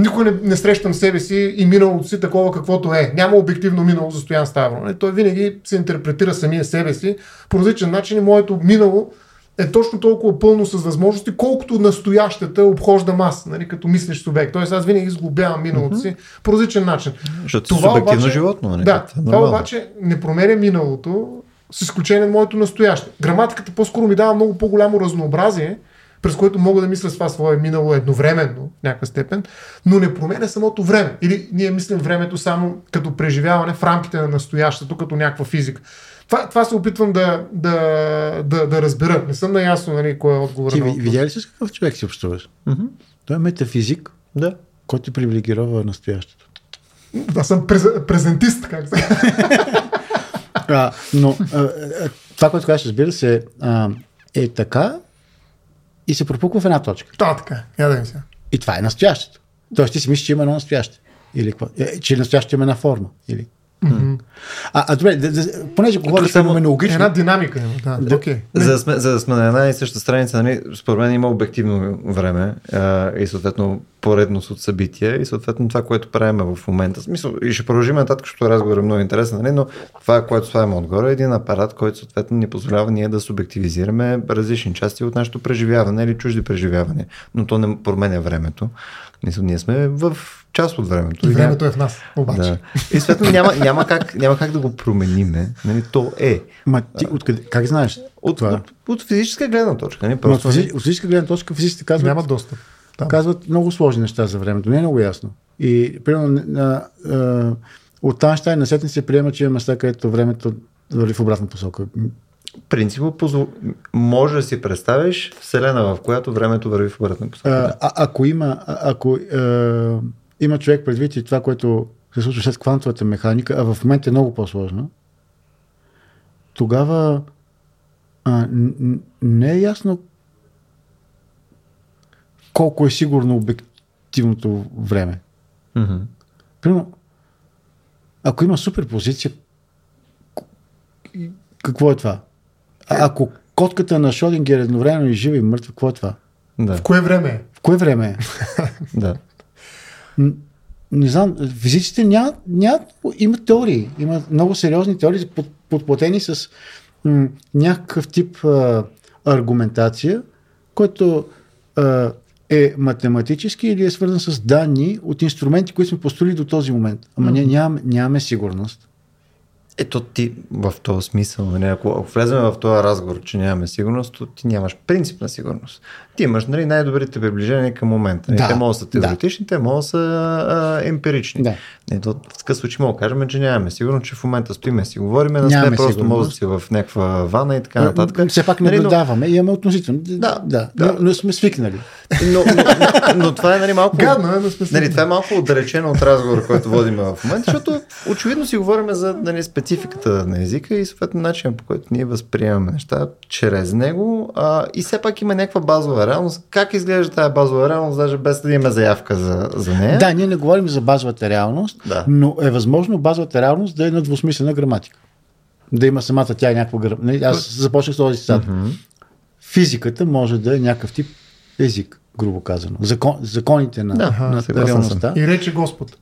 Никой не, не срещам себе си и миналото си такова каквото е. Няма обективно минало за Стоян Ставро. Нали? Той винаги се интерпретира самия себе си по различен начин и моето минало е точно толкова пълно с възможности, колкото настоящата обхождам аз, нали, като мислещ субект. Тоест аз винаги сглобявам миналото си по различен начин. Защото си субективно животно, нали? Да, Това е това нормално. обаче не променя миналото, с изключение на моето настояще. Граматиката по-скоро ми дава много по-голямо разнообразие, през което мога да мисля с това свое минало едновременно в някаква степен, но не променя самото време. Или ние мислим времето само като преживяване в рамките на настоящето, като някаква физика. Това, това се опитвам да, да, да, да разбера. Не съм наясно нали, кой е отговор. Ти на въпроса. видя ли с какъв човек си общуваш? Той е метафизик, Да. който привилегирова настоящето. Аз съм през, презентист, как се А, но а, това, което казваш, разбира се, а, е така и се пропуква в една точка. Да, така. Я да сега. И това е настоящето. Тоест ти си мислиш, че има едно настояще. Или какво? Е, че настоящето има една форма. Или... А, а добре, да, да, понеже говориш феноменологично, Една динамика има. Да, окей. За да, сме, за да сме на една и съща страница, нали, според мен има обективно време а, и съответно поредност от събития и съответно това, което правим в момента. Смисъл, и ще продължим нататък, защото разговор е много интересен, нали, но това, което слагаме отгоре е един апарат, който съответно ни позволява ние да субективизираме различни части от нашето преживяване или чужди преживявания. Но то не променя времето. Ние сме в част от времето. И И времето е в нас, обаче. Да. И съответно няма, няма, как, няма как да го промениме. Нали, то е. ма, ти, откъде, как знаеш? От, това? от, от физическа гледна точка. Не? Просто, физи, от физическа гледна точка физиците казват, Няма достъп. Там. казват много сложни неща за времето. Не е много ясно. И примерно на, а, от Танштайн насетне се приема, че има места, където времето върви в обратна посока. Принципно позво... може да си представиш вселена, в която времето върви в обратна посока. А, ако има, ако а, има човек предвид и това, което се случва след квантовата механика, а в момента е много по-сложно, тогава а, не е ясно колко е сигурно обективното време. Мгм. Примерно, ако има суперпозиция, какво е това? А, ако котката на Шодингер е едновременно и жива и мъртва, какво е това? Да, В кое време е? В кое време е? да. Не знам, физиците нямат, нямат, имат теории, имат много сериозни теории, под, подплатени с м, някакъв тип а, аргументация, който а, е математически или е свързан с данни от инструменти, които сме построили до този момент. Ама ние нямаме, нямаме сигурност. Ето ти в този смисъл, нали, ако, ако влезем в този разговор, че нямаме сигурност, то ти нямаш принципна сигурност. Ти имаш нали, най-добрите приближения към момента. Нали, Да, те могат да са да. теоретични, те могат да са а, емпирични. Да. Не, то, в такъв случай мога да кажем, че нямаме сигурност, че в момента стоиме си говориме, не сме просто сигурност. може да си в някаква вана и така нататък. Все пак Нали, но- наблюдаваме и имаме относително. Да, да, да. Но, но сме свикнали. Но, но, но, но това е нали, малко. Гадно е, но сме Нали, това е малко отдалечено от разговора, който водим в момента, защото очевидно си говорим за нали, спецификата на езика и съответно начинът по който ние възприемаме неща чрез него. А, и все пак има някаква базова реалност. Как изглежда тази базова реалност, даже без да имаме заявка за, за нея? Да, ние не говорим за базовата реалност, Да. но е възможно базовата реалност да е на двусмислена граматика. Да има самата тя някаква граматика. Аз започнах с този цитат. Физиката може да е някакъв тип език, грубо казано. Закон, законите на, Да, на съгласен реалността. И рече Господ.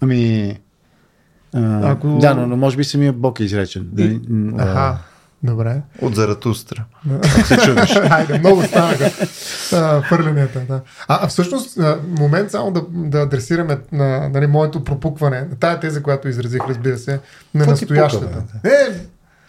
Ами. А, Ако- Да, но, но може би самия Бог е изречен. Нали? М, Аха. Добре. От Заратустра. Хайде, много станаха а, фърленията. Да. А, а всъщност, а, момент само да, да адресираме на нали, моето пропукване, тая теза, която изразих, разбира се, на Какво настоящата. пука, е,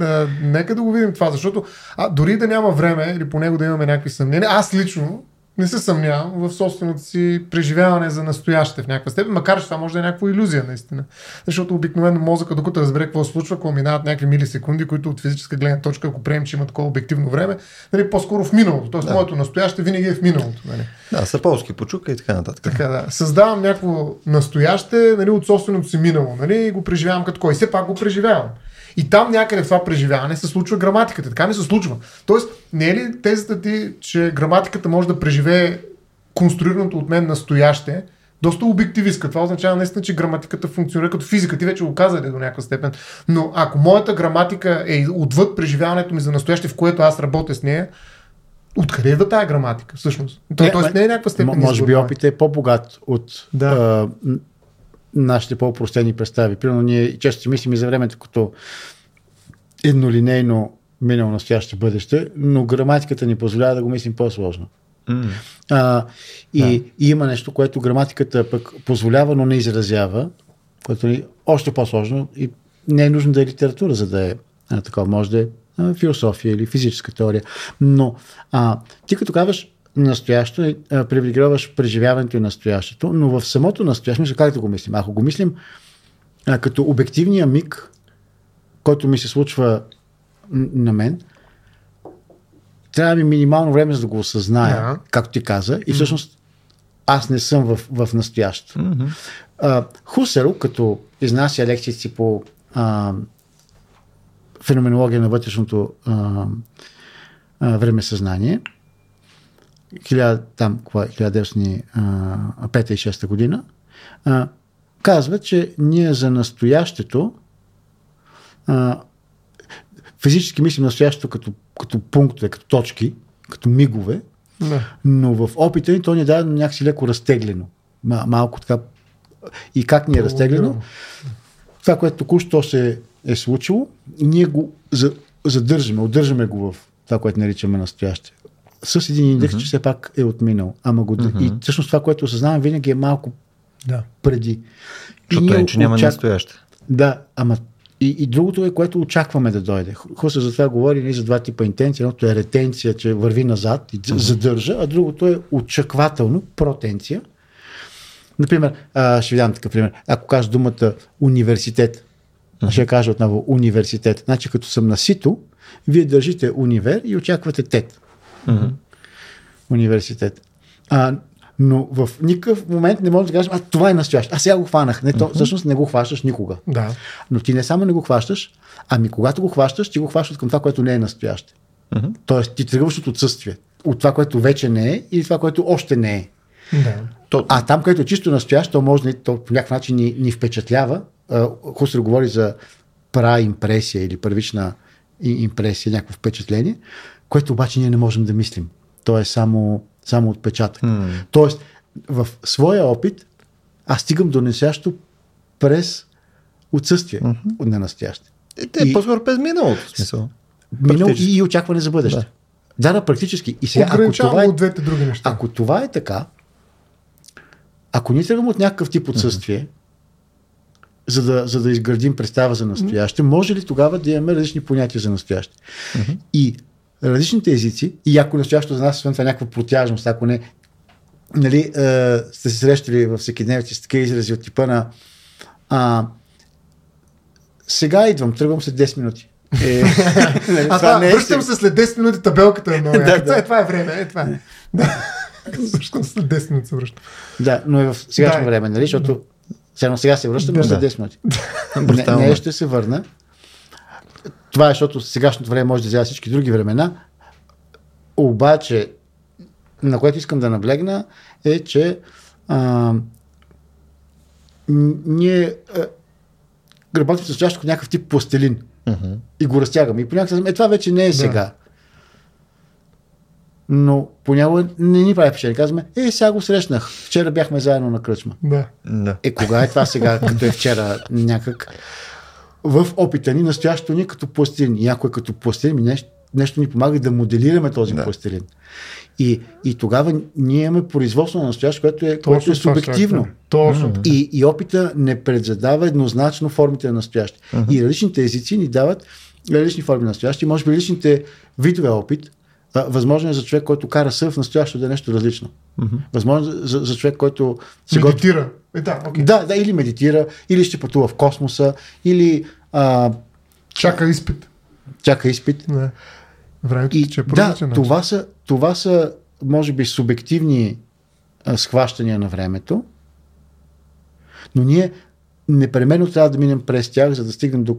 а, нека да го видим това, защото а, дори да няма време или по него да имаме някакви съмнения, аз лично не се съмнявам в собственото си преживяване за настояще в някаква степен, макар че това може да е някаква иллюзия наистина. Защото обикновено мозъка, докато разбере какво се случва, ако минават някакви милисекунди, които от физическа гледна точка, ако приемем, че има такова обективно време, нали, по-скоро в миналото. Тоест, да. моето настояще винаги е в миналото. Нали. Да, Саполски почука и така нататък. Така, да. Създавам някакво настояще нали, от собственото си минало нали, и го преживявам като кой. Все пак го преживявам. И там някъде в това преживяване се случва граматиката. Така не се случва. Тоест, не е ли тезата ти, че граматиката може да преживее конструираното от мен настояще, доста обективистка. Това означава наистина, че граматиката функционира като физика. Ти вече го казали до някаква степен. Но ако моята граматика е отвъд преживяването ми за настояще, в което аз работя с нея, откъде идва тая граматика всъщност? То, Не, тоест не е някаква степен. Може би опитът е по-богат от Да. а, нашите по-простени представи. Примерно ние често си мислим и за времето като еднолинейно минало, настояще, бъдеще, но граматиката ни позволява да го мислим по-сложно. М. А, и, да. и има нещо, което граматиката пък позволява, но не изразява, което е още по-сложно и не е нужно да е литература, за да е а, такова. Може да е а, философия или физическа теория. Но а, ти като казваш настоящо, а, привилегироваш преживяването и настоящето, но в самото настояще, мисля, как да го мислим? Ако го мислим а, като обективния миг, който ми се случва на мен, трябва ми минимално време, за да го осъзная, Да. както ти каза, и всъщност аз не съм в, в настоящето. А, Хусеро, като изнася лекциите си по а, феноменология на вътрешното а, а, времесъзнание, 1000, там, кога е, 1905 и 6 година, а, казва, че ние за настоящето а, физически мислим настоящето като, като пунктове, като точки, като мигове, Да. но в опита ни то ни дава някакси леко разтеглено. Ма- Малко така. И как ни е разтеглено? Това, което току-що се е случило, ние го за- задържаме, удържаме го в това, което наричаме настояще. С един индекс, че все пак е отминал. Ама го, И всъщност това, което осъзнавам, винаги е малко Да. преди. Защото ние иначе няма очак- настояще. Да, ама и, и другото е, което очакваме да дойде. Хуса за това говори нали, за два типа интенция. Едното е ретенция, че върви назад и задържа, а другото е очаквателно, протенция. Например, а, ще ви дам такъв пример. Ако кажа думата университет, ще кажа отново университет. Значи като съм на сито, вие държите универ и очаквате тет. Университет. А, но в никакъв момент не може да кажем, а това е настояще. Аз сега го хванах. Не, то, всъщност не го хващаш никога. Да. Но ти не само не го хващаш, ами когато го хващаш, ти го хващаш към това, което не е настояще. Мгм. Тоест ти тръгваш от отсъствие. От това, което вече не е или това, което още не е. Да. То, А там, където е чисто настояще, то може то по някакъв начин ни, ни впечатлява. А, Хусер говори за пра импресия или първична импресия, някакво впечатление, което обаче ние не можем да мислим. То е само, само отпечатък. М. Тоест, в своя опит аз стигам до настоящо през отсъствие на настояще. те, и- по-скоро през миналото смисъл. Минало и, и очакване за бъдеще. Да. Да, да, практически. И сега, ако това, е, от двете други неща. ако това е така, ако ние тръгваме от някакъв тип отсъствие, за, да, за да изградим представа за настояще, може ли тогава да имаме различни понятия за настояще? И различните езици, и ако настоящето за нас, освен това, е някаква протяжност, ако не, нали, е, сте се срещали в всекидневните с такива изрази от типа на а, сега идвам, тръгвам след 10 минути. Е, нали, А това, не е връщам се след 10 минути, табелката е много. Да, да. Е, това е време, е, това е. Да. Се след 10 минути се връщам. Да, но е в сегашно Да. време, нали? Защото сега, сега се връщам, но Да. след 10 минути. Не, не ще се върна. Това е, защото сегашното време може да взема всички други времена. Обаче, на което искам да наблегна, е, че а, ние а, работим с настоящето като някакъв тип пластелин Мгм. и го разтягаме. И понякога е, това вече не е Да. сега. Но понякога не ни прави впечатление. Казваме, е, сега го срещнах. Вчера бяхме заедно на кръчма. Да. Да. Е, кога е това сега, като е вчера някак? В опита ни, настоящето ни е като пластилин. И ако е като пластилин, нещо, нещо ни помага да моделираме този Да. пластилин. И, и тогава ние имаме производство на настояще, което е, което Точно е това ще субективно. Точно. И, и опита не предзадава еднозначно формите на настояще. Uh-huh. И различните езици ни дават различни форми на настояще. И може би различните видове опит. А, възможно е за човек, който кара съв в настоящето да е нещо различно. Uh-huh. Възможно е за, за човек, който се. Медитира. Е, да, окей. Да, да, или медитира, или ще пътува в космоса, или а, Чака изпит. чака изпит. Да. Времето И по да, това са, това са, може би, субективни а, схващания на времето, но ние непременно трябва да минем през тях, за да стигнем до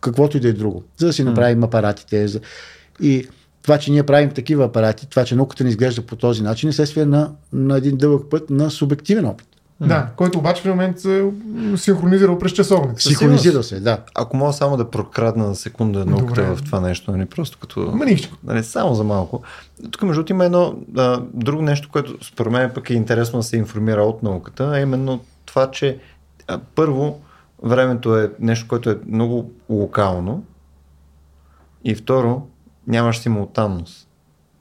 каквото и да е друго. За да си направим апаратите. За... И това, че ние правим такива апарати, това, че науката ни изглежда по този начин, е следствие на, на един дълъг път на субективен опит. Да, който обаче в момент се м, синхронизирал през часовник. Синхронизира се, да. Ако мога само да прокрадна на секунда науката Добре. в това нещо, нали, просто като... Маничко. Нали, само за малко. Тук между има едно а, друго нещо, което според мен пък е интересно да се информира от науката, а именно това, че а, първо времето е нещо, което е много локално и второ нямаш симултанност.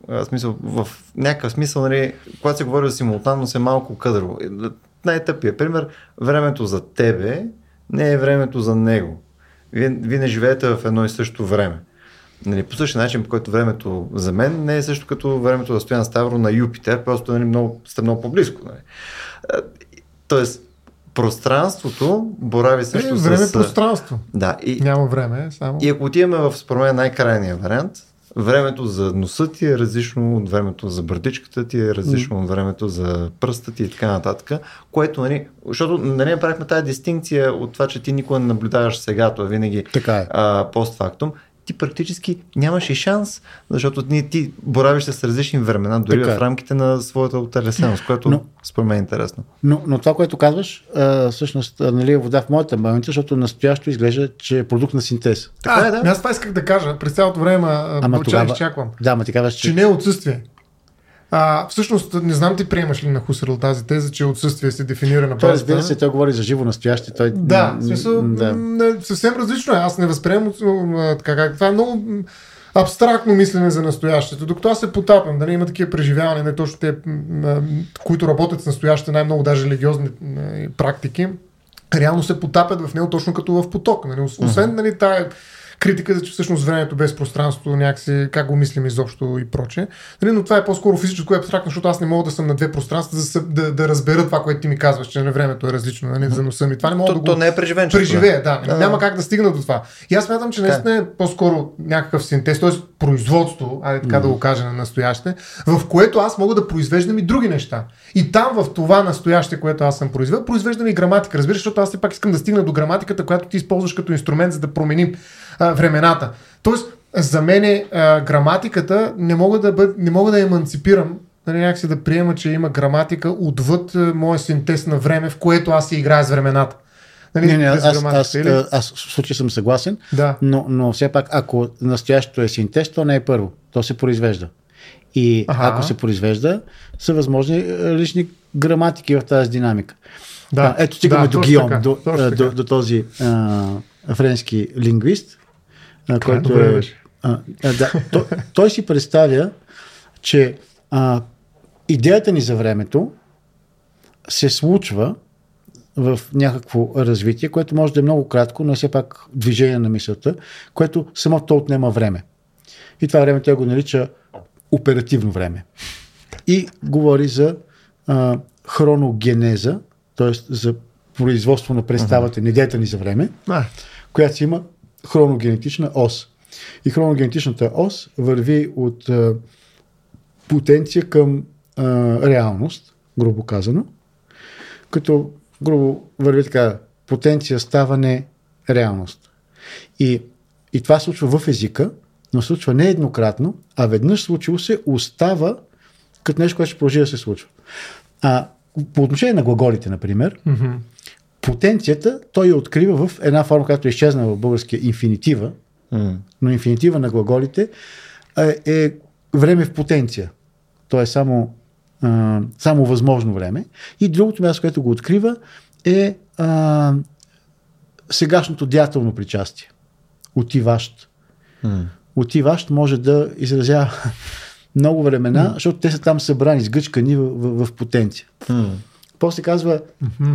В смисъл, в някакъв смисъл, нали, когато се говори за симултанност е малко къдрово. Най-тъпия пример, времето за тебе не е времето за него. Вие, вие не живеете в едно и също време. Нали, по същия начин, по който времето за мен не е също като времето за Стоян Ставро на Юпитер, просто нали, много, сте много по-близко. Нали. Тоест, пространството борави също е, време с... пространство. Да, и, Няма време, само. и ако отиваме в според мен най-крайния вариант, времето за носа ти е различно от времето за бърдичката ти, е различно mm. от времето за пръста ти и така нататък, което, нали, защото нали, направихме тази дистинкция от това, че ти никога не наблюдаваш сега, то е винаги Така е. а, постфактум, ти практически нямаш и шанс, защото ти, ти боравиш с различни времена, дори Така е. в рамките на своята отелесеност, което Но- според мен е интересно. Но, но това, което казваш, а, всъщност нали, е вода в моята баница, защото настоящо изглежда, че е продукт на синтез. Така а, е, да. Аз това исках да кажа. През цялото време а, Ама тогава- изчаквам. Да, ма ти казваш, че... Че не е отсъствие. А, всъщност, не знам ти приемаш ли на Хусерл тази теза, че отсъствие се дефинира на Той, базата разбира на- се, той говори за живо настояще. Той, Да, в смисъл, да. съвсем различно е. Аз не възприемам така как. Това е много абстрактно мислене за настоящето. Докато аз се потапям, дали има такива преживявания, не точно те, които работят с настоящите, най-много даже религиозни практики, реално се потапят в него точно като в поток. Нали? Ос- Освен нали, тая критика, за че всъщност времето без пространство, някакси как го мислим изобщо и прочее. Нали, но това е по-скоро физическо и абстрактно, защото аз не мога да съм на две пространства, за да, да, да разбера това, което ти ми казваш, че на времето е различно, нали, за носа ми. Това не мога То, да го то не е преживенчество. преживея, да. Да. Няма как да стигна до това. И аз смятам, че наистина е по-скоро някакъв синтез, т.е. производство, айде така да го кажа на настояще, в което аз мога да произвеждам и други неща. И там в това настояще, което аз съм произвел, произвеждам и граматика. Разбираш, защото аз все пак искам да стигна до граматиката, която ти използваш като инструмент, за да променим а, времената. Тоест, за мен е, граматиката не мога да, бъд, не мога да еманципирам нали, някакси да приема, че има граматика отвъд а, моя синтез на време, в което аз си играя с времената. Нали, Не, не, аз, аз, или? аз, аз в случай съм съгласен, Да. но, но все пак, ако настоящето е синтез, то не е първо. То се произвежда. И Аха. ако се произвежда, са възможни е, лични граматики в тази динамика. Да. А, ето стигаме Да, до така, до, така. до, до този а, френски лингвист, а, който добре е... А, а, да, той, той си представя, че а, идеята ни за времето се случва в някакво развитие, което може да е много кратко, но е все пак движение на мисълта, което само то отнема време. И това време той го нарича оперативно време. И говори за а, хроногенеза, т.е. за производство на представата, на идеята ни за време, А, която си има хроногенетична ос. И хроногенетичната ос върви от а, потенция към а, реалност, грубо казано, като грубо върви така, потенция ставане реалност. И, и това случва в езика, но случва не еднократно, а веднъж случило се, остава като нещо, което ще продължи да се случва. А, по отношение на глаголите, например, мгм. Потенцията той я открива в една форма, която е изчезнала в българския инфинитива, М. но инфинитива на глаголите е, е време в потенция. То е само, а, само възможно време. И другото място, което го открива е а, сегашното деятелно причастие. Отиващ. М. Отиващ може да изразява много времена, защото те са там събрани, сгъчкани в, в, в потенция. М. После казва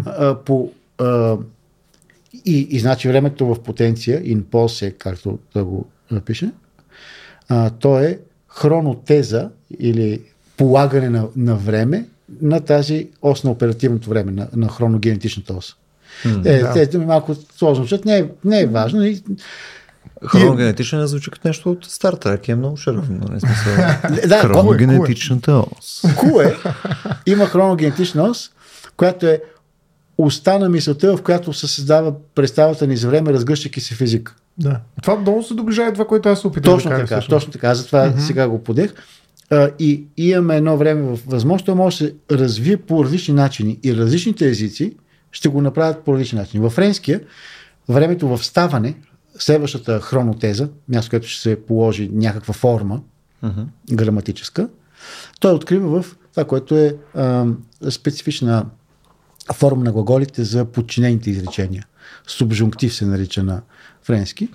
а, по а, и, и значи времето в потенция, in pulse, както да го напише, а, то е хронотеза или полагане на, на време на тази ос на оперативното време, на, на хроногенетичната ос. М. Е, да. Тези думи малко сложно, защото не е, не е важно. И, Хроногенетичен не звучи като нещо от Star Trek, е много смисъл. да, Хроногенетичната ос. Cool е. Има хроногенетична ос, която е оста на мисълта, в която се създава представата ни за време, разгръщайки се физик. Да. Това много се доближава това, което аз се опитам Точно да кажа. така, всъщност. точно така. Затова mm-hmm. сега го подех. А, и имаме едно време в възможност, то може да се развие по различни начини. И различните езици ще го направят по различни начини. Във френския, времето в ставане, следващата хронотеза, място, където ще се положи някаква форма, Мгм. граматическа, той открива в това, което е а, специфична форма на глаголите за подчинените изречения. Субжунктив се нарича на френски.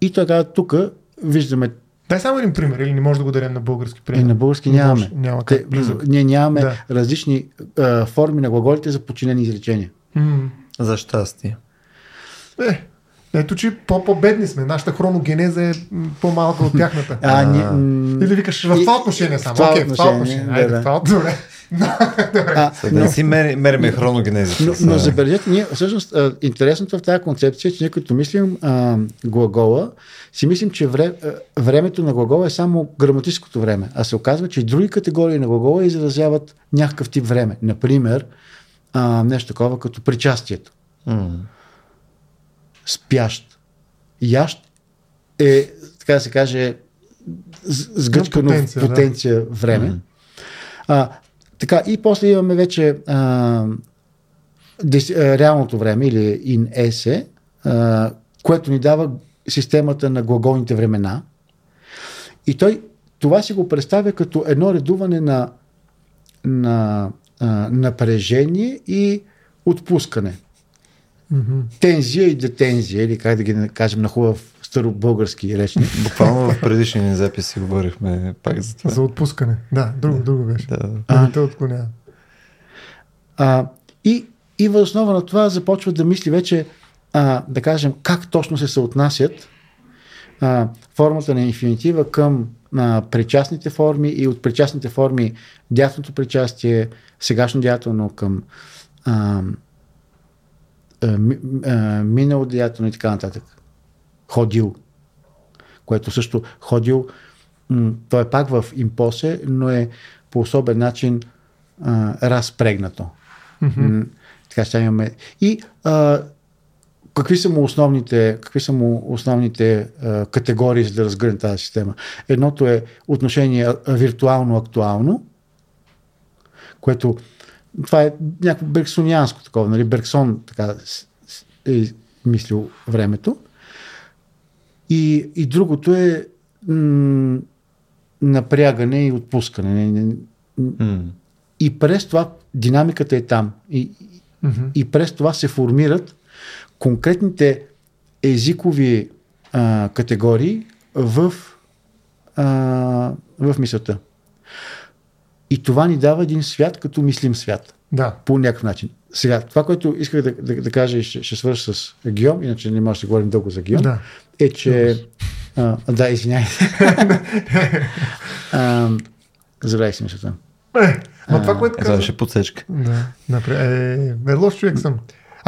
И така тук виждаме Дай само един пример, или не може да го дадем на български и пример. на български Не нямаме. може, няма Те, как. Близък. ние нямаме Да. различни а, форми на глаголите за подчинени изречения. М. За щастие. Е, Ето, че по-бедни сме. Нашата хроногенеза е по-малка от тяхната. А, ни, Или викаш в това отношение само. Окей, в това отношение, Айде, да. в това Добре. а, да си мери, мериме хроногенезите. Но, но забележете, ние, всъщност, а, интересното в тази концепция е, че ние като мислим а, глагола, си мислим, че вре, а, времето на глагола е само граматическото време, а се оказва, че и други категории на глагола изразяват някакъв тип време. Например, а, нещо такова като причастието. Спящ. Ящ е, така да се каже, сгъчкано потенция, потенция, да. време. А, така, и после имаме вече а, дес, а, реалното време или in esse, а, което ни дава системата на глаголните времена. И той това си го представя като едно редуване на, на а, напрежение и отпускане. Мгм. Тензия и детензия, или как да ги кажем на хубав старобългарски речник. Буквално в предишния ни запис си говорихме пак за това. За отпускане. Да, друго, друго беше. Да. Да не те отклонява. А, и, и въз основа на това започва да мисли вече, а, да кажем, как точно се съотнасят а, формата на инфинитива към а, причастните форми и от причастните форми дятелното причастие, сегашно дятелно към а, а, ми- а, минало дятелно и така нататък. Ходил. Което също ходил, той е пак в импосе, но е по особен начин а, разпрегнато. М, Така ще имаме. И а, какви са му основните, какви са му основните а, категории, за да разгърне тази система? Едното е отношение виртуално-актуално, което това е някакво берксонианско такова, нали? Берксон така е мислил времето. И, и другото е м- напрягане и отпускане. Не- не- М, И през това динамиката е там. И, Мгм. и през това се формират конкретните езикови а, категории в, а, в мисълта. И това ни дава един свят, като мислим свят. Да. По някакъв начин. Сега, това, което исках да, да, да кажа и ще, ще свърша с Гиом, иначе не може да говорим дълго за Гиом, Да. е, че... А, да, извиняйте. Забравих си мисълта. Е, ма това, което Е, каза... беше подсечка. Да, напря... е, е, лош човек съм.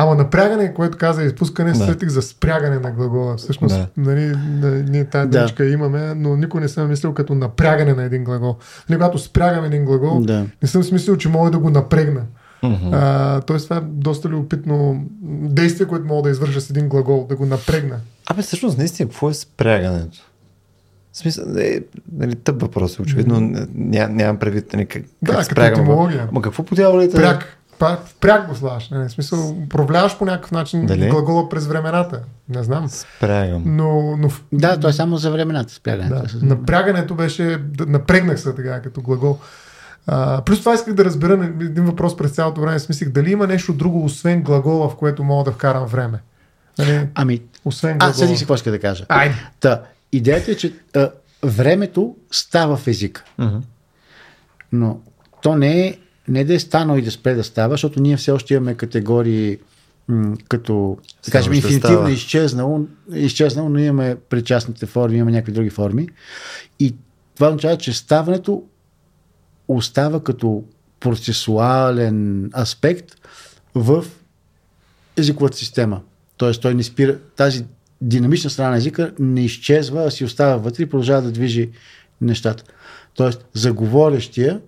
Ама напрягане, което каза изпускане, Да. сетих за спрягане на глагола. Всъщност, Да. нали, ние тази Да. думичка имаме, но никой не съм мислил като напрягане на един глагол. Нали, когато спрягам един глагол, Да. не съм смислил, че мога да го напрегна. Мгм. А, тоест това е доста любопитно действие, което мога да извърша с един глагол, да го напрегна. Абе, всъщност, наистина, какво е спрягането? В смисъл, е, нали, тъп въпрос, очевидно, ня, нямам предвид нали, как, Да, как като спрягаме. етимология. Ма какво по дяволите? Пряк. Пряк го слагаш. Нали? В смисъл, управляваш по някакъв начин Дали? глагола през времената. Не знам. Спрягам. Но, но Да, то е само за времената спрягането. Да. Напрягането беше, напрегнах се така като глагол. А, плюс това исках да разбера на- един въпрос през цялото време. Смислих, дали има нещо друго, освен глагола, в което мога да вкарам време? Нали, Ами, освен а, глагола. седи си какво иска да кажа. Айде. Та, идеята е, че а, времето става в езика. Мгм. Но то не е, не да е станало и да спре да става, защото ние все още имаме категории м, като, да кажем, инфинитивно изчезнало, изчезнало, но имаме причастните форми, имаме някакви други форми. И това означава, че ставането остава като процесуален аспект в езиковата система. Тоест, той не спира, тази динамична страна на езика не изчезва, а си остава вътре и продължава да движи нещата. Тоест, за говорещия,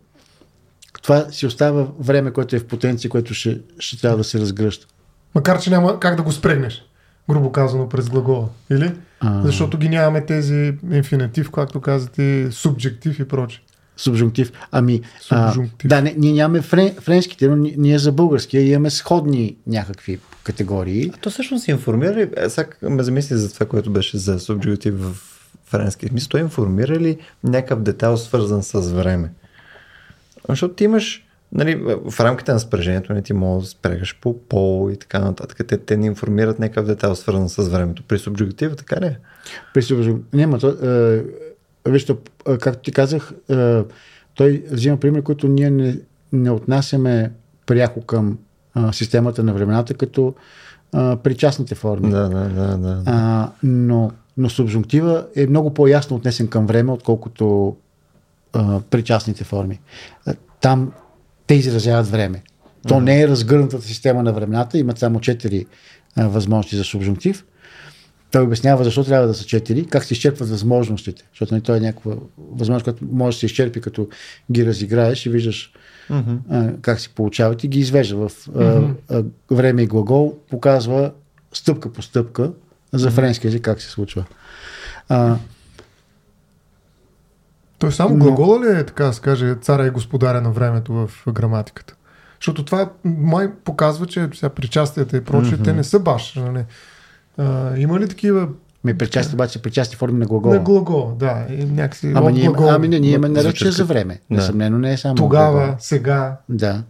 това си остава време, което е в потенция, което ще, ще трябва да се разгръща. Макар, че няма как да го спрегнеш, грубо казано, през глагола. Или? А. Защото ги нямаме тези инфинитив, както казате, субжектив и проче. Субжунктив. Ами, Субжунктив. А, да, не, ние нямаме френ, френските, но ни- ние за българския имаме сходни някакви категории. А то всъщност информира ли, е, сега ме замисли за това, което беше за субджугатив в френски. Мисля, той информира ли някакъв детайл свързан с време? Защото ти имаш, нали, в рамките на спрежението не ти можеш да спрягаш по пол и така нататък. Те, те ни информират някакъв детайл свързан с времето. При субджугатива така ли е? При субжун- Няма, то, е, вижте, е, както ти казах, е, той взима пример, който ние не, не отнасяме пряко към а, системата на времената, като а, причастните форми. Да, да, да, да. А, но, но субжунктива е много по-ясно отнесен към време, отколкото а, причастните форми. Там те изразяват време. То не е разгърнатата система на времената, имат само четири а, възможности за субжунктив. Той обяснява защо трябва да са четири, как се изчерпват възможностите. Защото нали, той е някаква възможност, която може да се изчерпи, като ги разиграеш и виждаш Мгм. а, как се получават и ги извежда в а, а, време и глагол, показва стъпка по стъпка за френски език как се случва. А, Той само Но- глагола ли е, така да се каже, царя и господаря на времето в граматиката? Защото това май показва, че сега причастията и прочие, те не са баш. Нали? А, има ли такива ми причасти обаче причасти форми на глагола. на глагол? Да, и някакси Ама ние, глагол. ами не, ние имаме наречие за време. Да. Несъмнено не е само Тогава, глагол. сега. Да.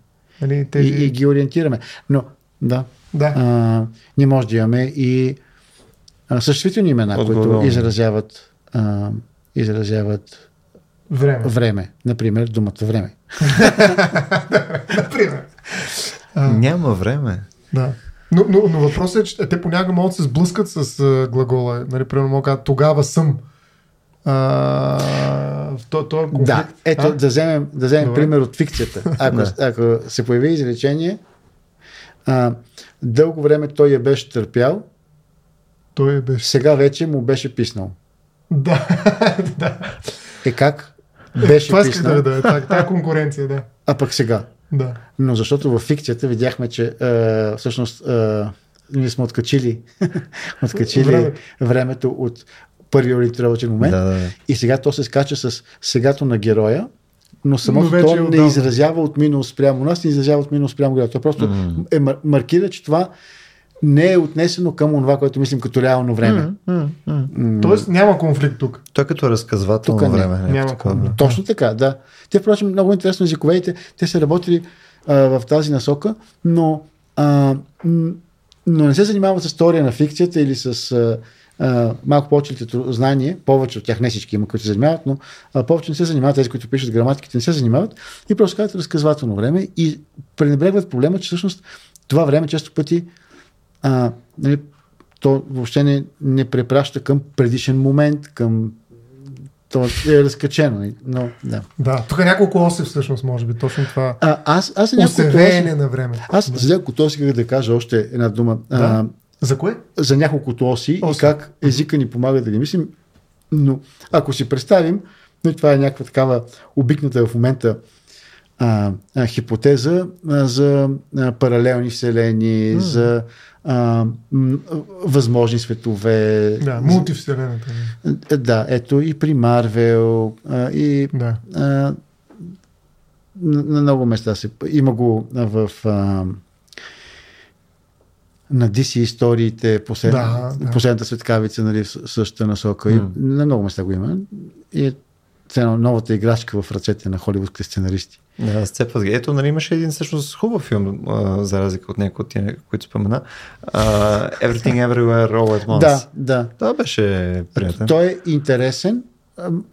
Нали, тези... И, и ги ориентираме. Но, да. Да. А, ние може да имаме и съществителни имена, От които глагола. изразяват, а, изразяват Време. време. Например, думата време. Например. А, Няма време. да. Но, но, но въпросът е, че те понякога могат да се сблъскат с а, глагола. Нали, примерно могат да кажат, тогава съм. А, в то, то конфликт. Да, ето А? да вземем, да вземем Добре. пример от фикцията. Ако, Да. ако се появи изречение, а, дълго време той я беше търпял, Той беше. сега вече му беше писнал. Да, да. Е как? Беше Това исках да, да, да, тази конкуренция, да. а пък сега. Да. Но защото във фикцията видяхме, че а, всъщност а, ние сме откачили, откачили Времето. времето от първия ориентировачен момент Да, да, да. и сега то се скача с сегато на героя, но самото Но вече то е не отдавна. изразява от минало спрямо нас, не изразява от минало спрямо героя. То просто М. е, мар- маркира, че това не е отнесено към това, което мислим като реално време. М, м, м. Тоест няма конфликт тук. Той като разказвателно Тука не. време. някакво Няма такова. конфликт. Точно така, да. Те, впрочем, много интересно езиковедите, те са работили а, в тази насока, но, а, но не се занимават с теория на фикцията или с а, а, малко литератур- знание, повече от тях не всички има, които се занимават, но а, повече не се занимават, тези, които пишат граматиките, не се занимават и просто казват разказвателно време и пренебрегват проблема, че всъщност това време често пъти а, нали, то въобще не, не препраща към предишен момент, към то е разкачено, нали, но да. Да, тук е няколко оси всъщност, може би, точно това. А, аз, аз Усевеене на време. аз Да. за няколко оси исках да кажа още една дума. А, Да. За кое? за няколкото оси, и Оси. как езика ни помага да ги мислим. Но ако си представим, нали, това е някаква такава обикната в момента а, а, хипотеза а, за а, паралелни вселени, М. за а, м, възможни светове. Да, мултивселената. Е, Да, ето и при Марвел, а, и Да. а, на, на много места се. Има го в. А, на DC историите, послед, Да, да. последната светкавица, нали, същата насока. И М. на много места го има. И едно новата играчка в ръцете на холивудските сценаристи. Да, сцепват ги. Ето, нали имаше един всъщност хубав филм, а, за разлика от някои от тия, които спомена. А, Everything Everywhere All at Once. Да, да. Това беше приятен. Той е интересен.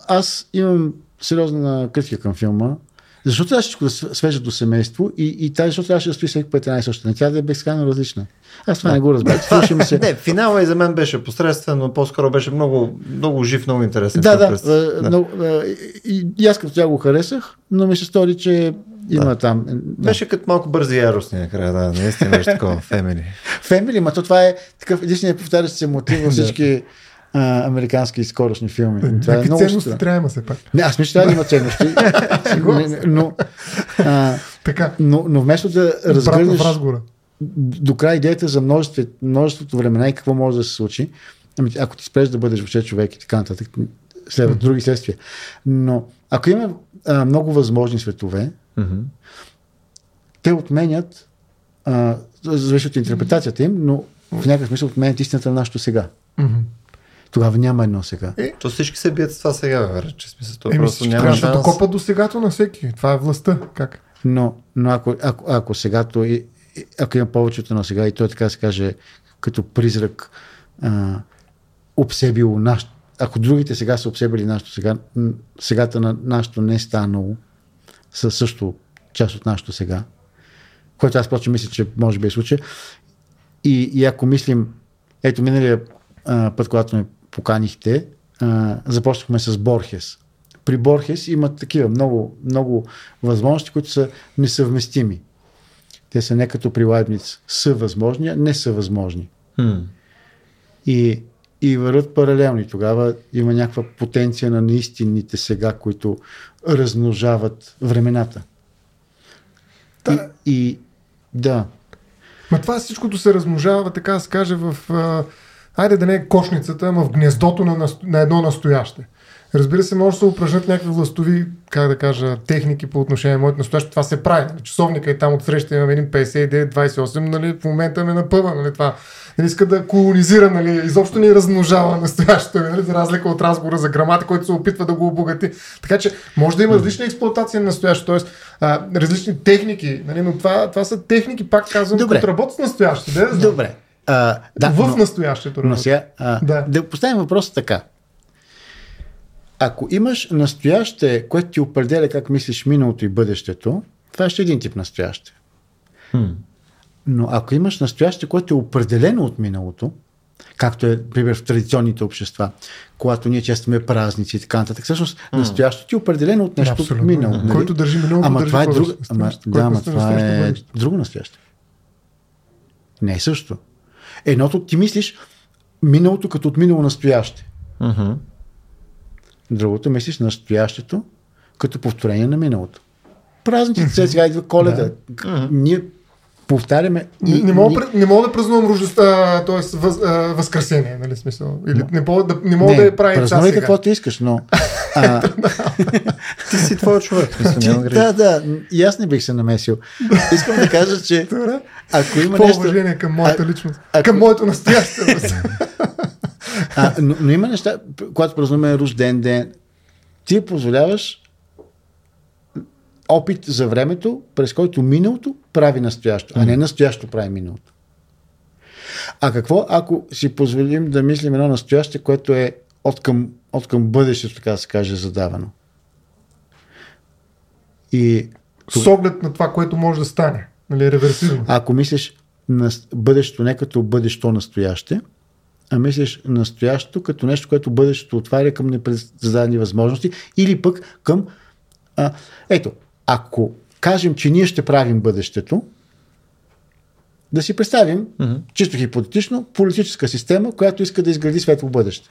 Аз имам сериозна критика към филма. Защо трябваше всичко да се свежда до семейство и, и тази, защо трябваше да стои всеки път една и съща? Не тя да е безкрайно различна. Аз това не го разбрах. Слуша ми се. Не, финала и за мен беше посредствен, но по-скоро беше много, много жив, много интересен. Да, да, през- а, но, и, и аз като тя го харесах, но ми се стори, че има Да. там. Да. Беше като малко бързи яростни накрая, да, наистина беше такова, фемили. Фемили, ма то това е такъв единственият повтарящ се мотив във всички а, американски скорошни филми. Това е много ценности странно. трябва да има все пак. Не, аз мисля, че трябва да има ценности. Не, не, но, а, Така, но, но вместо да разгърнеш в разговора. до край идеята за множество, множеството времена и какво може да се случи, ами, ако ти спреш да бъдеш въобще човек и така нататък, следват други следствия. Но ако има а, много възможни светове, Мгм. те отменят, а, зависи от интерпретацията им, но в някакъв смисъл отменят истината на нашето сега. Мгм. Тогава няма едно сега. То всички се бият с това сега, бе, че смисъл, то Еми, просто няма трябва да докопат до сегато на всеки. Това е властта. Как? Но, но ако, ако, ако сега то, и, и- ако има повечето на сега и той така се каже, като призрак а, обсебил наш, ако другите сега са обсебили нашето сега, сегата на нашето не е станало, са също част от нашето сега, което аз проче мисля, че може би е случай. И, и ако мислим, ето миналия а, път, когато ме поканихте, а, започнахме с Борхес. При Борхес има такива много, много възможности, които са несъвместими. Те са не като при Лайбниц са възможни, а не са възможни. Хм. И, и върват паралелни. Тогава има някаква потенция на наистинните сега, които размножават времената. Да. И, и да, Ма това всичкото се размножава, така да се каже, в... Айде да не е кошницата, ама в гнездото на, на едно настояще. Разбира се, може да се упражнят някакви властови, как да кажа, техники по отношение на моето настояще. Това се прави. Нали? Часовника и там отсреща имаме един 59-28, нали? в момента ме напъва. Нали? Това нали? иска да колонизира, нали? изобщо ни размножава настоящето нали? за разлика от разговора за грамата, който се опитва да го обогати. Така че може да има различна експлуатация на настоящето, т.е. Различни техники, нали? но това, това са техники, пак казвам, Добре. които работят с настоящето. Да, добре. А, да, в но, настоящето. но сега, а, Да. да. поставим въпроса така. Ако имаш настояще, което ти определя как мислиш миналото и бъдещето, това ще е един тип настояще. Хм. Но ако имаш настояще, което е определено от миналото, както е, например, в традиционните общества, когато ние честваме празници и така нататък, всъщност настоящето ти е определено от нещо Абсолютно. минало. нали? Който държи миналото, Ама държи това е друго. Ама, настояще. да, ама това е бъдеще. друго настояще. Не е също. Едното ти мислиш миналото като от минало настояще. Мгм. Другото мислиш настоящето като повторение на миналото. Празниците се сега идва коледа. Ние повтаряме. Не, не, мога, не мога да празнувам рождества, т.е. Въз, а, възкресение, нали смисъл? Или не мога да, не мога да я празнувай час сега. каквото искаш, но... А, Ти си твой човек. да, да, и аз не бих се намесил. Искам да кажа, че ако има нещо... уважение към моята личност? Към моето настояще. А, но, но има неща, когато празнуваме рожден ден, ти позволяваш опит за времето, през който миналото прави настоящо, а не настоящо прави миналото. А какво, ако си позволим да мислим едно настояще, което е от към, от към бъдещето, така да се каже, задавано? И С оглед на това, което може да стане. Нали, реверсивно. ако мислиш на бъдещето не като бъдещо настояще, а мислиш настоящето като нещо, което бъдещето отваря към непредзададени възможности или пък към... А, ето, ако кажем, че ние ще правим бъдещето, да си представим, Мгм. чисто хипотетично, политическа система, която иска да изгради светло бъдеще.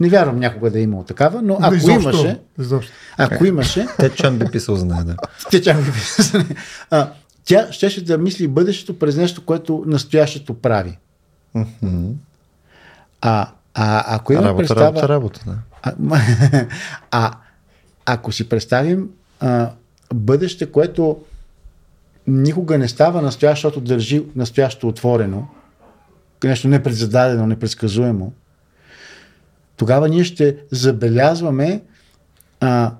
Не вярвам някога да е имало такава, но ако изобщо, имаше, Изобщо. ако имаше, Те чан би писал за нея, да. те тя, ги писа. а, тя щеше да мисли бъдещето през нещо, което настоящето прави. Мгм. А, а ако има Работа, представа... работа, работа, да. А, а ако си представим а, бъдеще, което никога не става настоящо, защото държи настоящето отворено, нещо непредзададено, непредсказуемо, тогава ние ще забелязваме а,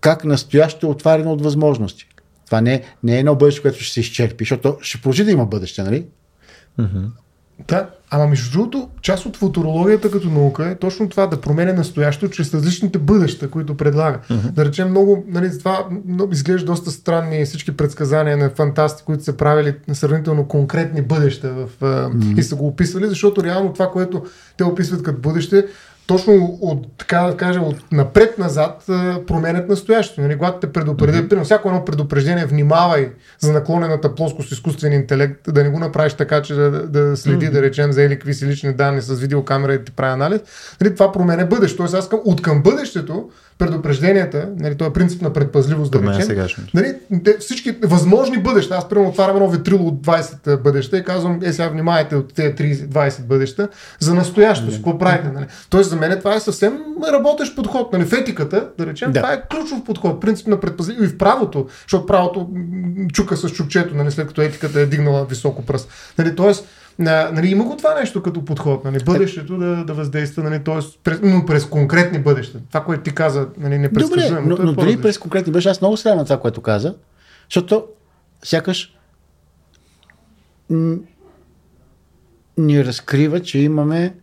как настоящето е отварено от възможности. Това не, не е едно бъдеще, което ще се изчерпи, защото ще продължи да има бъдеще, нали? Мгм. Да, ама между другото, част от футурологията като наука е точно това да променя настоящето чрез различните бъдеща, които предлага. Mm-hmm. Да речем много, нали, това изглежда доста странни всички предсказания на фантасти, които са правили на сравнително конкретни бъдеща в, mm-hmm. и са го описвали, защото реално това, което те описват като бъдеще, точно от, така да кажа, от напред-назад променят настоящето. Нали? Когато те предупредят, mm-hmm. всяко едно предупреждение, внимавай за наклонената плоскост изкуствен интелект, да не го направиш така, че да, да следи, mm-hmm. да речем, за или какви си лични данни с видеокамера и ти прави анализ. Нали? Това променя бъдеще. Тоест аз към, от към бъдещето, предупрежденията, нали, това е принцип на предпазливост, да речем. Нали, те, всички възможни бъдеща. Аз примерно отварям едно ветрило от 20 бъдеща и казвам, е сега внимавайте от тези 30, 20 бъдеща за настоящето си, какво правите. Нали? Тоест за мен това е съвсем работещ подход. Нали? В етиката, да речем, Да. това е ключов подход, принцип на предпазливост и в правото, защото правото чука с чукчето, нали, след като етиката е дигнала високо пръст. Нали? Тоест, на, нали, има го това нещо като подход, нали, бъдещето да, да въздейства, нали, т.е. през, но през конкретни бъдеща. Това, което ти каза, нали, Добре, непредсказуемо. но, е но дори през конкретни беше, аз много срам на това, което каза, защото сякаш м- ни разкрива, че имаме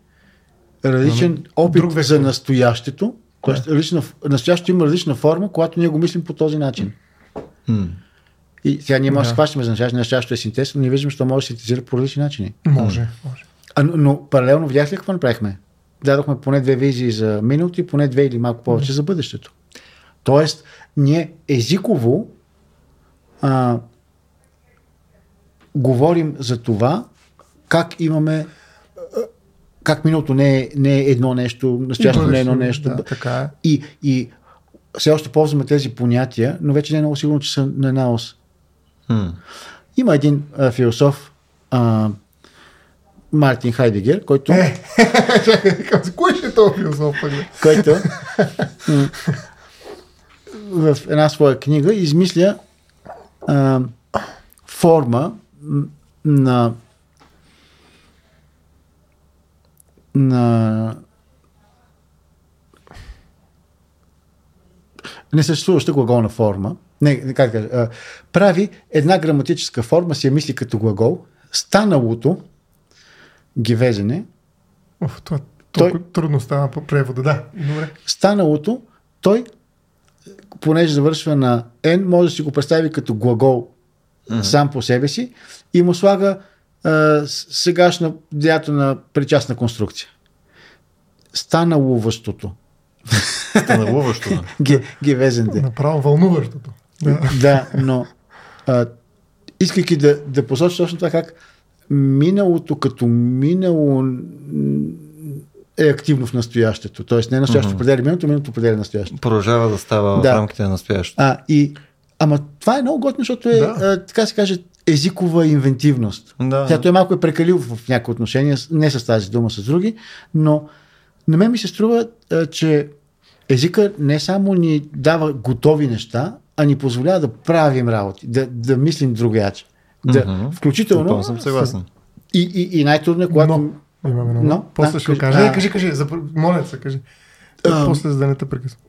различен опит друг за настоящето. Тоест, различна, настоящето има различна форма, когато ние го мислим по този начин. М. И сега ние може да Да. схващаме за настоящето е синтез, но ние виждаме, че може да синтезира по различни начини. Може, може. А, но, но паралелно видях ли какво направихме? Дадохме поне две визии за миналото и поне две или малко повече за бъдещето. Тоест, ние езиково а, говорим за това как имаме как миналото не е, не е едно нещо, настоящето не е едно нещо. Да, така е. И, и все още ползваме тези понятия, но вече не е много сигурно, че са на една ос. Има един а, философ, а, Мартин Хайдегер, който, Е, кой ще е този философ? който в една своя книга измисля а, форма на на несъществуваща глаголна форма. Не, как да кажа, а, прави една граматическа форма, си я мисли като глагол, станалото гивезене, Оф, това Той- толкова трудно става по превода. Да, добре. станалото, той, понеже завършва на N, може да си го представи като глагол mm-hmm. сам по себе си и му слага а, сегашна деятелна причастна конструкция. Станалуващото. Станалуващо. Ге, гевезенде. Направо вълнуващото. Да. Да, но а, искайки да, да посоча точно това как миналото като минало е активно в настоящето. Тоест не настоящето Мгм. определя миналото, миналото определя настоящето. Продължава да става Да. в рамките на настоящето. А, и, ама това е много готино, защото е, Да. а, така се каже, езикова инвентивност. Да. Тя той малко е прекалил в някои отношения, не с тази дума, с други, но на мен ми се струва, а, че езика не само ни дава готови неща, а ни позволява да правим работи, да, да мислим другояче. Да, Мгм. Включително Напълно съм съгласен. и, и, и най-трудно е, когато... Но, имаме много. Но, После да, ще кажи. кажа. Не, кажи, кажи. За, моля се, кажи. А. После за да не те прекъсвам.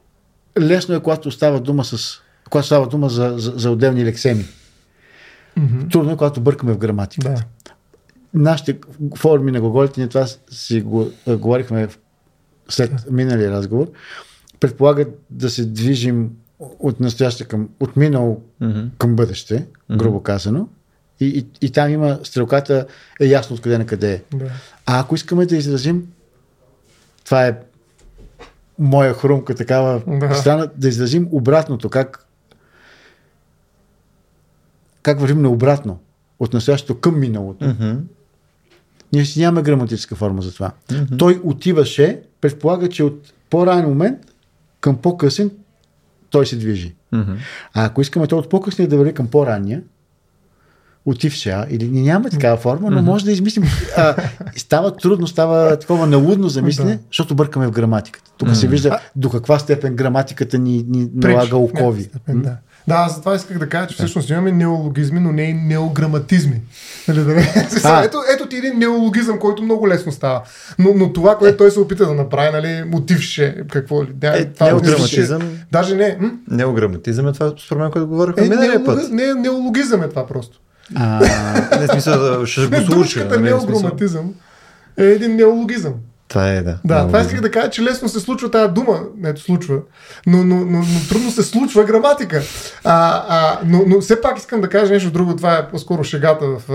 Лесно е, когато става дума, с, когато става дума за, за, за отделни лексеми. Мгм. Трудно е, когато бъркаме в граматика. Да. нашите форми на глаголите, ние това си го, а, говорихме след миналия разговор, предполагат да се движим от настояще към, от минало Мгм. към бъдеще, грубо казано. И, и, и там има стрелката, е ясно откъде на къде е. да. А ако искаме да изразим, това е моя хрумка такава Да. страна, да изразим обратното, как как вървим наобратно, от настоящето към миналото. Мгм. Ние си нямаме граматическа форма за това. Mm-hmm. Той отиваше, предполага, че от по-ранен момент към по-късен той се движи. Мгм. А ако искаме той от по-късния да върви към по-ранния, отивше, а, или нямаме такава форма, но може да измислим. А, става трудно, става такова налудно за мислене, Да. защото бъркаме в граматиката. Тук се вижда до каква степен граматиката ни, ни налага окови. степен, Да. Да, аз затова исках да кажа, че всъщност имаме неологизми, но не и неограматизми. Нали, да не- А. ето, ето ти един неологизъм, който много лесно става. Но, но това, което той се опита да направи, нали, мотивше, какво ли? Да, Е, това неограматизъм- мотивше- Даже не. М? Неограматизъм е това, според мен, което говорихме Е, миналия път. не, неологизъм е това просто. А, Не, смисъл, ще го случи. думичката нали, неограматизъм е един неологизъм. Това е, да. Да, това исках да кажа, че лесно се случва тази дума. Ето случва. Но, но, но, но трудно се случва граматика. А, а, но, но все пак искам да кажа нещо друго. Това е по-скоро шегата в а,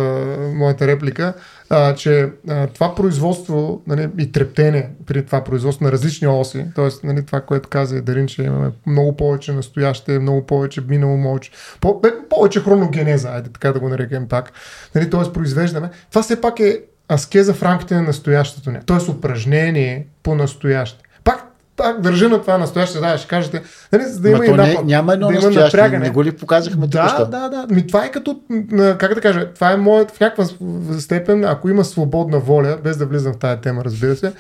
моята реплика. А, че а, това производство нали, и трептене при това производство на различни оси, т.е. Нали, това, което каза Дарин, че имаме много повече настояще, много повече минало, повече, по, повече хроногенеза, айде така да го нарекем так. Нали, т.е. произвеждаме. Това все пак е аскеза в рамките на настоящето ни. Т.е. упражнение по настояще. Пак, пак държа на това настояще, да, ще кажете, нали, за да има то не, няма едно да има напрягане. Не го ли показахме Да, току-що? да, да. Ми, това е като, как да кажа, това е моят в някаква степен, ако има свободна воля, без да влизам в тази тема, разбира се,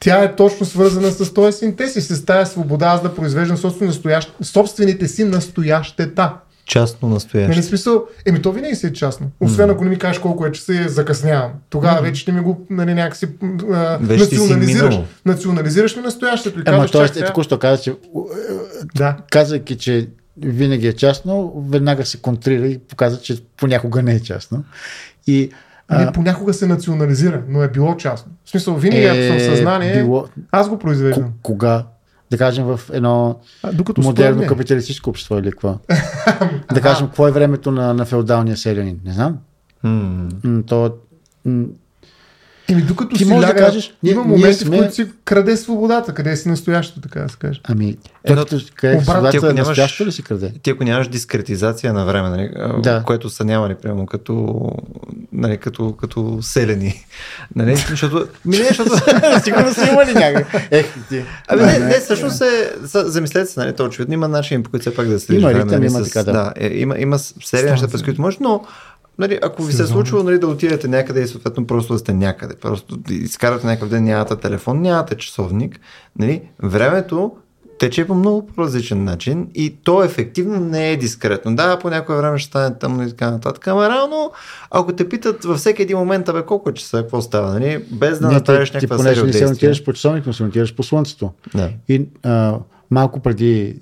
тя е точно свързана с този синтез и с тази свобода аз да произвеждам собствен настоящ, собствените си настоящета. Частно Нали, настояще. смисъл, еми то винаги си е частно. Освен ако не ми кажеш колко е часа и закъснявам. Тогава вече ще ми го нали, някакси а, национализираш. Национализираш ми настоящето. И Ама казваш, чак е току-що каза, че Да. казвайки, че винаги е частно, веднага се контрира и показва, че понякога не е частно. И Не, понякога се национализира, но е било частно. В смисъл, винаги ако съм в съзнание, било, аз го произвеждам. К- кога? Да кажем в едно А, докато модерно мен- капиталистическо общество или какво. да кажем, какво е времето на, на феодалния селянин? Не знам. М, То, Еми, докато Ти си можеш да кажеш, има моменти, сме- в които си краде свободата, къде си настоящето, така да се каже. ами, Едно- къде обратно, свободата ако е нямаш- настоящо ли си краде? Ти ако нямаш дискретизация на време, нали, Да. което са нямали, прямо като, нали, като, като селени. Нали, защото, ми не, защото, Сигурно са имали някак. Ех, ти. Ами не, не, всъщност е, замислете се, нали, то очевидно има начин, по който все пак да се Има време, ритъм, нали, има така, да. да. е, има, има серия неща, през които може, но Нали, ако ви се е случило нали, да отидете някъде и съответно просто да сте някъде, просто изкарате някакъв ден, нямате телефон, нямате часовник, нали, времето тече по много различен начин и то ефективно не е дискретно. Да, по някое време ще стане тъмно и така нататък, ама реално, ако те питат във всеки един момент, абе колко часа, какво става, нали, без да Не, направиш ти, ти някаква понеже серия не от се действия. ориентираш по часовник, но се ориентираш по слънцето. Да. И а, малко преди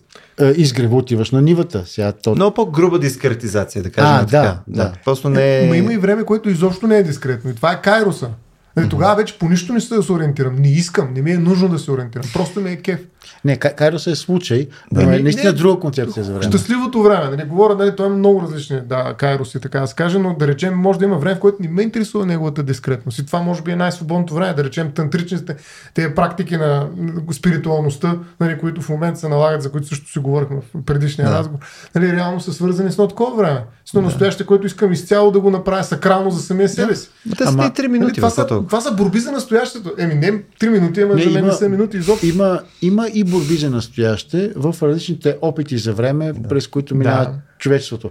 изгрева отиваш на нивата. Сега, то... Много по-груба дискретизация, да кажем А, така. да, да. Просто не е... Ма има и време, което изобщо не е дискретно. И това е Кайроса. Нали, тогава вече по нищо не се да се ориентирам. Не искам, не ми е нужно да се ориентирам. Просто ми е кеф. Не, Кай- Кайроса е случай, Да. но е наистина не, друга концепция за време. Щастливото време. Нали, говоря, нали, той е много различен, да, Кайрос и така да се каже, но да речем, може да има време, в което не ме интересува неговата дискретност. И това може би е най-свободното време, да речем тантричните, тези практики на спиритуалността, нали, които в момента се налагат, за които също си говорихме в предишния Да. разговор, нали, реално са свързани с едно такова време. С едно настояще, което искам изцяло да го направя сакрално за самия себе си. Ма Те са Ама- и 3 Нали, минути, това, бе, са, това са борби за настоящето. Еми, не 3 минути, ама Не, за мен има- не са минути изобщо. Има, има и борби за настояще в различните опити за време, да. през които минава Да. човечеството.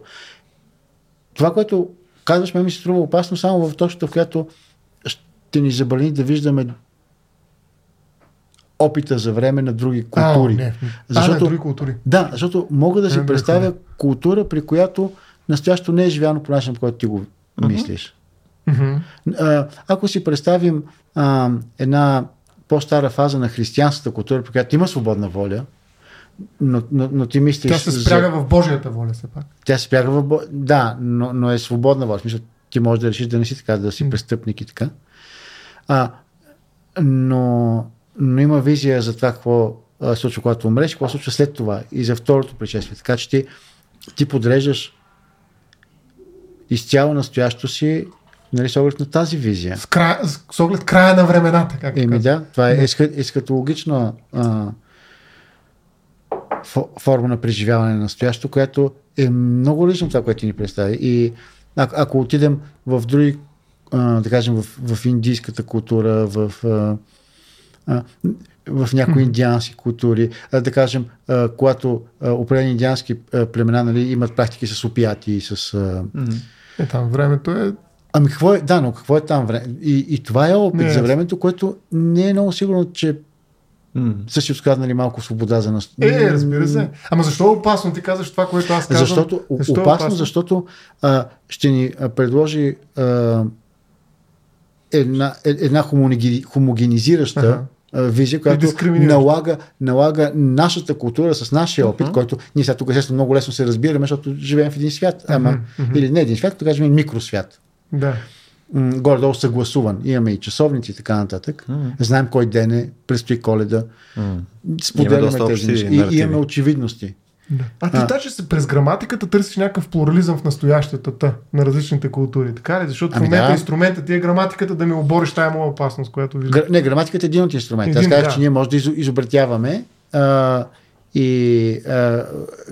Това, което казваш, ме ми се струва опасно само в точката, в която ще ни забрани да виждаме опита за време на други култури. А, не. Защото- а, на други култури. Да, защото мога да си Не, представя не. култура, при която настоящето не е живяно по начин, по който ти го мислиш. Мгм. А, Ако си представим а, една по-стара фаза на християнската култура, при която има свободна воля, но, но, но ти мислиш... Тя се спряга в Божията воля, все пак. Тя се спряга в... Да, но, но е свободна воля. В смисъл, ти можеш да решиш да не си така, да си престъпник и така. А, но, но има визия за това какво се случва, когато умреш, какво се случва след това и за второто пришествие. Така че ти, ти подреждаш изцяло настоящето си нали, с оглед на тази визия. С, края, с, оглед края на времената, как Еми да, това е есхатологична а, фо- форма на преживяване на настоящето, която е много различно от това, което ти ни представи. И а, ако отидем в други, а, да кажем, в, в индийската култура, в, а, а, в някои индиански култури, а, да кажем, а, когато а, определени индиански а, племена нали, имат практики с опияти и с... А, Е, там времето е... Ами какво е, да, но какво е там време? И, и това е опит Не, за времето, което не е много сигурно, че М. са си откраднали малко свобода за нас. Е, разбира се. Ама защо е опасно? Ти казваш това, което аз казвам. Защото, Защо е опасно, защото а, ще ни а, предложи а, една, е- една хомогенизираща Аха. а, визия, която налага, налага нашата култура с нашия опит, Аха. който ние сега тук естествено много лесно се разбираме, защото живеем в един свят, ама, мгм. или не един свят, да кажем микросвят. Да. м, горе-долу съгласуван. Имаме и часовници и така нататък. М. Знаем кой ден е, предстои коледа. М. Споделяме тези неща. И наративи. имаме очевидности. Да. А ти А. даже през граматиката търсиш някакъв плурализъм в настоящата та, на различните култури. Така ли? Защото Ами в момента да. инструментът ти е граматиката да ми обориш тая моя опасност, която виждам. Гра- Не, граматиката е един от инструментите. Аз казах, да. че ние може да изо- изобретяваме а, и а,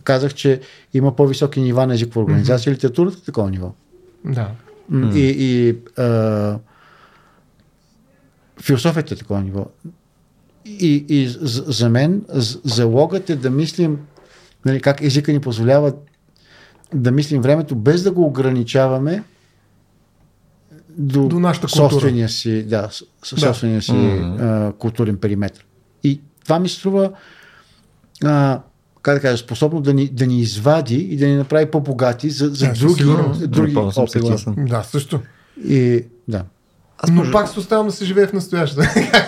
казах, че има по-високи нива на езикова организация. Литературата е такова ниво. Да. И, и а, философията е такова ниво. И, и за, за мен залогът е да мислим нали, как езика ни позволява да мислим времето без да го ограничаваме до, До нашата култура. собствения си, да, с- с- Да. собствения си Мгм. а, културен периметр. И това ми струва а, как да кажа, способно да ни, да ни извади и да ни направи по-богати за, за Да, други, сигурност. други съм опити. Да, също. И да. Аз Но може... пак се оставам да се живее в настоящето.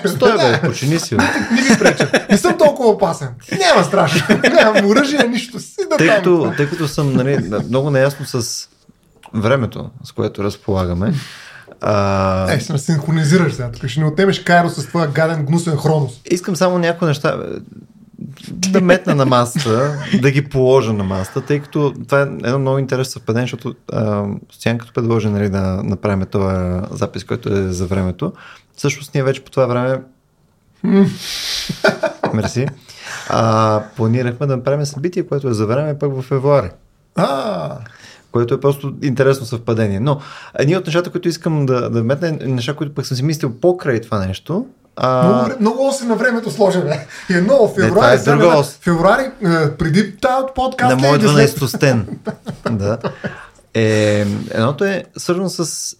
Стой, бе, почини си. бе. Не ми преча. Не съм толкова опасен. Няма страшно. Нямам оръжие, нищо. Си да Тъй като, тъй като съм нали, много наясно с времето, с което разполагаме, а, Е, ме синхронизираш сега. Тук ще ни отнемеш Кайро с твоя гаден, гнусен хронос. искам само някои неща. Да метна на масата, да ги положа на масата, тъй като това е едно много интересно съвпадение, защото Стоян като предложи нали, да направим този запис, който е за времето, всъщност ние вече по това време Мерси. А, планирахме да направим събитие, което е за време пък в февруари. А, което е просто интересно съвпадение. Но едни от нещата, които искам да, да вметна, е неща, които пък съм си мислил покрай това нещо. А... много, много оси на времето сложен е. Едно в това февруари, е сега друга ос. февруари, е, преди тази подкаст. на след- 12 стен. да. Е, едното е свързано с,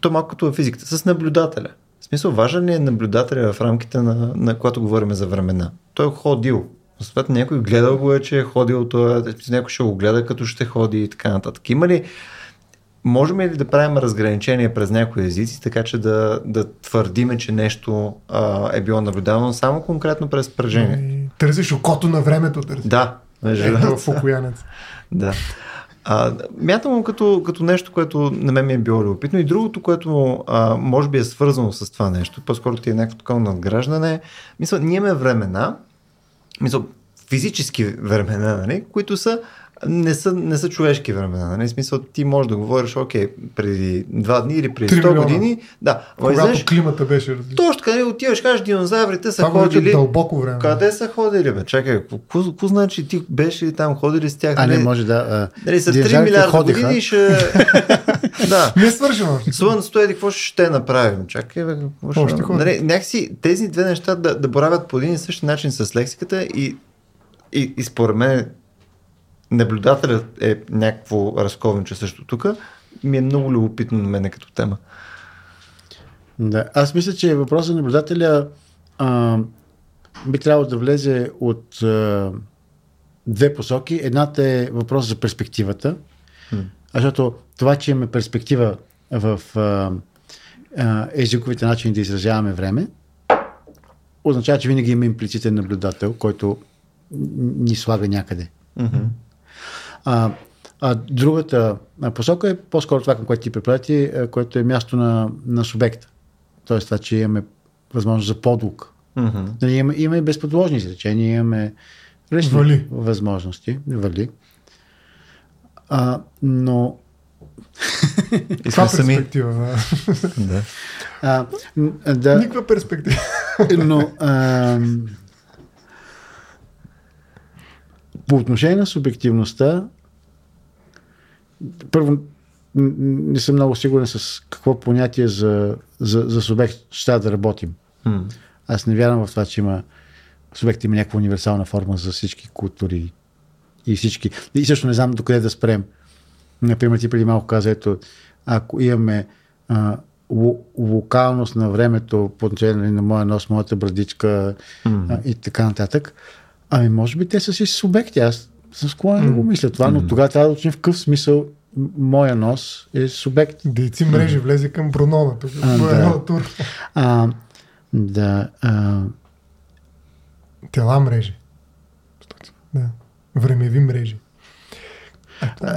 то малко като е физиката, с наблюдателя. В смисъл, важен ли е наблюдателя в рамките на, на когато говорим за времена? Той е ходил. Съответно, някой гледал го е, че е ходил, той, е- някой ще го гледа като ще ходи и така нататък. Има ли, можем ли да правим разграничение през някои езици, така че да, да твърдиме, че нещо а, е било наблюдавано само конкретно през пържение? И Търсиш окото на времето. Търсиш. Да, Ето в Окоянец. Да. А, мятам го като, като нещо, което на мен ми е било любопитно. И другото, което а, може би е свързано с това нещо, по-скоро ти е някакво такова надграждане. Мисля, ние имаме времена, мисля, физически времена, нали, които са не са, не са човешки времена. Нали? Смисъл, ти можеш да говориш, окей, преди два дни или преди Три 100 милиона. години. Да, Когато изведнъж, климата беше различна. точно къде отиваш, кажеш, динозаврите са Това ходили. дълбоко време. Къде са ходили, бе? Чакай, какво значи ти беше ли там, ходили с тях? А не, нали? може да... а, Нали, са 3 динозаврите милиарда ходиха. години ще... да. Не свършено. Слънцето еди, какво ще направим? Чакай, бе, какво ще... Нали, някакси тези две неща да, да боравят по един и същи начин с лексиката и, и, и според мен наблюдателят е някакво разковниче също тук. Ми е много любопитно на мене като тема. Да. Аз мисля, че въпросът на наблюдателя а, би трябвало да влезе от а, две посоки. Едната е въпрос за перспективата. М. Защото това, че имаме перспектива в а, а, езиковите начини да изразяваме време, означава, че винаги има имплицитен наблюдател, който ни слага някъде. А, а другата посока е по-скоро това, към което ти препрати, а, което е място на, на субекта. Тоест това, че имаме възможност за подлук. Мгм. Нали, имаме, имаме безподложни изречения, имаме различни Вали. възможности. Вали. А, но И Това сами. перспектива. Да. А, да, Никаква перспектива. но а, по отношение на субективността, първо не съм много сигурен с какво понятие за, за, за субект ще да работим. М. Аз не вярвам в това, че има субект има някаква универсална форма за всички култури и всички. И също не знам докъде да спрем. Например, ти преди малко каза, ето, ако имаме а, ло- локалност на времето по отношение нали, на моя нос, моята брадичка а, и така нататък, ами може би те са си субекти. Аз съм склонен да го мисля това, но тогава трябва да учим в какъв смисъл моя нос е субект. Дейци мрежи влезе към Брунона. Тук. А, е да. тур. А, да, а, Тела мрежи. Да. Времеви мрежи. А,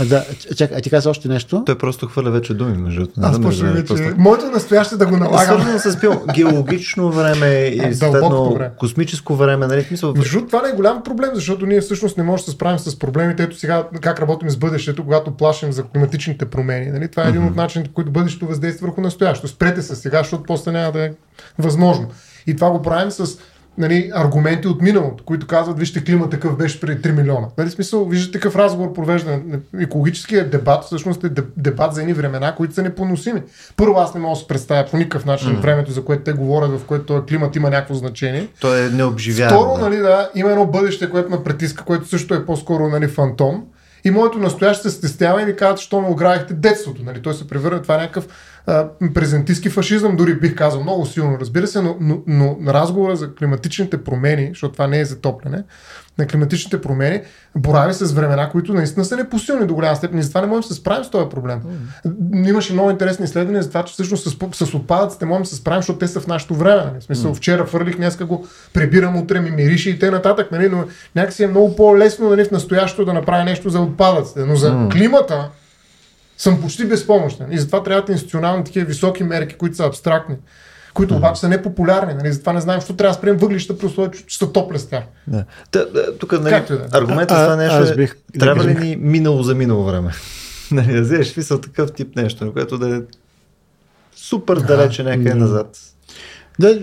е. да, чакай, а ти каза още нещо? Той просто хвърля вече думи, между Аз почвам вече. просто- Моето настояще да го налагам. Свързано с пил, геологично време и съответно време. космическо време, нали? В Смисъл, Между това не е голям проблем, защото ние всъщност не можем да се справим с проблемите. Ето сега как работим с бъдещето, когато плашим за климатичните промени. Нали? Това е един от начините, които бъдещето въздейства върху настоящето. Спрете се сега, защото после няма да е възможно. И това го правим с нали, аргументи от миналото, които казват, вижте, климат такъв беше преди 3 милиона. Нали, смисъл, виждате такъв разговор провежда. Екологическият дебат всъщност е деб- дебат за едни времена, които са непоносими. Първо, аз не мога да се представя по никакъв начин времето, за което те говорят, в което този климат има някакво значение. той е необживяем. Второ, да. нали, да, има едно бъдеще, което ме притиска, което също е по-скоро нали, фантом. И моето настояще се стеснява и ми казват, що ме оградихте детството. Нали? Той се превърна това е някакъв а, презентистски фашизъм, дори бих казал много силно, разбира се, но, но, но разговора за климатичните промени, защото това не е затопляне, на климатичните промени, борави с времена, които наистина са непосилни до голяма степен и затова не можем да се справим с този проблем. Mm. Имаше много интересни изследвания за това, че всъщност с, с отпадъците можем да се справим, защото те са в нашето време. Нали? В смисъл, mm. вчера фърлих, днеска го прибирам, утре ми мирише и те нататък, нали? но някакси е много по-лесно нали, в настоящето да направя нещо за отпадъците, но за mm. климата съм почти безпомощен. И затова трябват институционални такива високи мерки, които са абстрактни, които обаче са непопулярни. Нали? Затова не знаем, защо трябва да спрем въглища при условие, че са топля с тях. Да. Та, тук нали, да е. аргументът А- за това а- нещо аз е, бих- да трябва ли ни минало за минало време? нали, да вземеш смисъл такъв тип нещо, на което да е супер далече някъде назад. Да,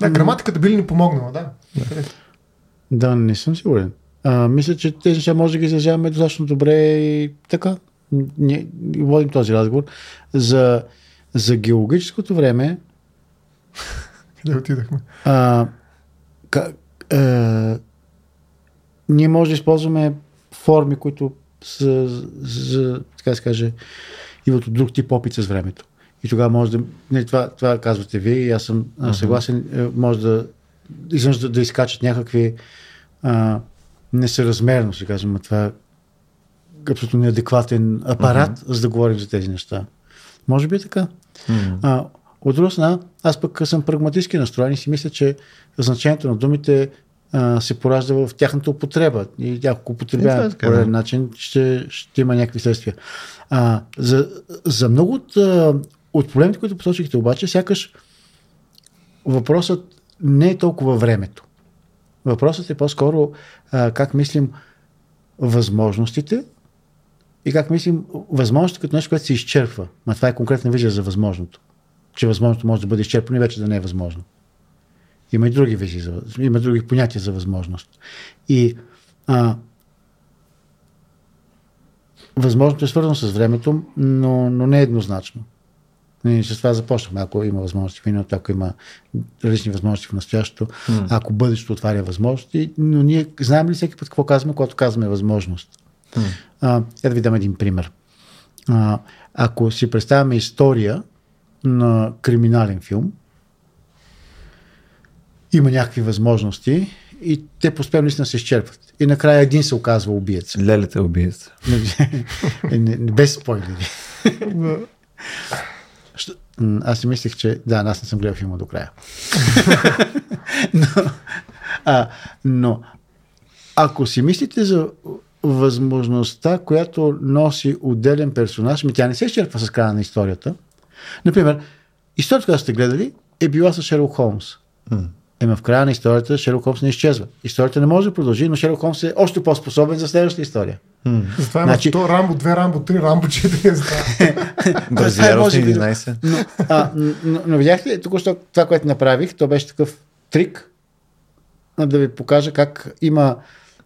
Да, граматиката би ли ни помогнала, да. да, не съм сигурен. А, мисля, че тези неща може да ги изразяваме достатъчно добре и така. Ние водим този разговор. За, за геологическото време Къде отидахме? а, ка, а, ние може да използваме форми, които са, за, така да се каже, от друг тип опит с времето. И тогава може да... Не, това, това казвате вие и аз съм uh-huh. съгласен. е, Може да да, да изкачат някакви а, несъразмерности, кажем, а това е абсолютно неадекватен апарат, uh-huh. за да говорим за тези неща. Може би е така. М. А, от друга страна, аз пък съм прагматически настроен и си мисля, че значението на думите а, се поражда в тяхната употреба. И ако употребяват е по така, пореден да. начин, ще, ще има някакви следствия. А, за, за много от, от проблемите, които посочихте обаче, сякаш въпросът не е толкова времето. Въпросът е по-скоро а, как мислим възможностите и как мислим възможностите като нещо, което се изчерпва. Ма това е конкретна визия за възможното. Че възможното може да бъде изчерпано и вече да не е възможно. Има и други визии, за, има други понятия за възможност. И а, възможното е свързано с времето, но, но не е еднозначно. Ние с това започнахме. Ако има възможности в миналото, ако има различни възможности в настоящето, М. ако бъдещето отваря възможности, но ние знаем ли всеки път какво казваме, когато казваме възможност? А, я да ви дам един пример. А, ако си представяме история на криминален филм, има някакви възможности и те постепенно наистина се изчерпват. И накрая един се оказва убиец. Лелете убиец. Не, не, не, без спойлери. Аз си мислех, че... Да, аз не съм гледал филма до края. но, а, но ако си мислите за възможността, която носи отделен персонаж, ми тя не се изчерпва с края на историята. Например, историята, която сте гледали, е била с Шерлок Холмс. Ема в края на историята Шерлок Холмс не изчезва. Историята не може да продължи, но Шерлок Холмс е още по-способен за следващата история. М. Затова има Значи- то Рамбо 2, Рамбо 3, Рамбо 4. не знам. Бразилия може би да- 11. Но, а, но, но видяхте ли току-що това, което направих, то беше такъв трик, да ви покажа как има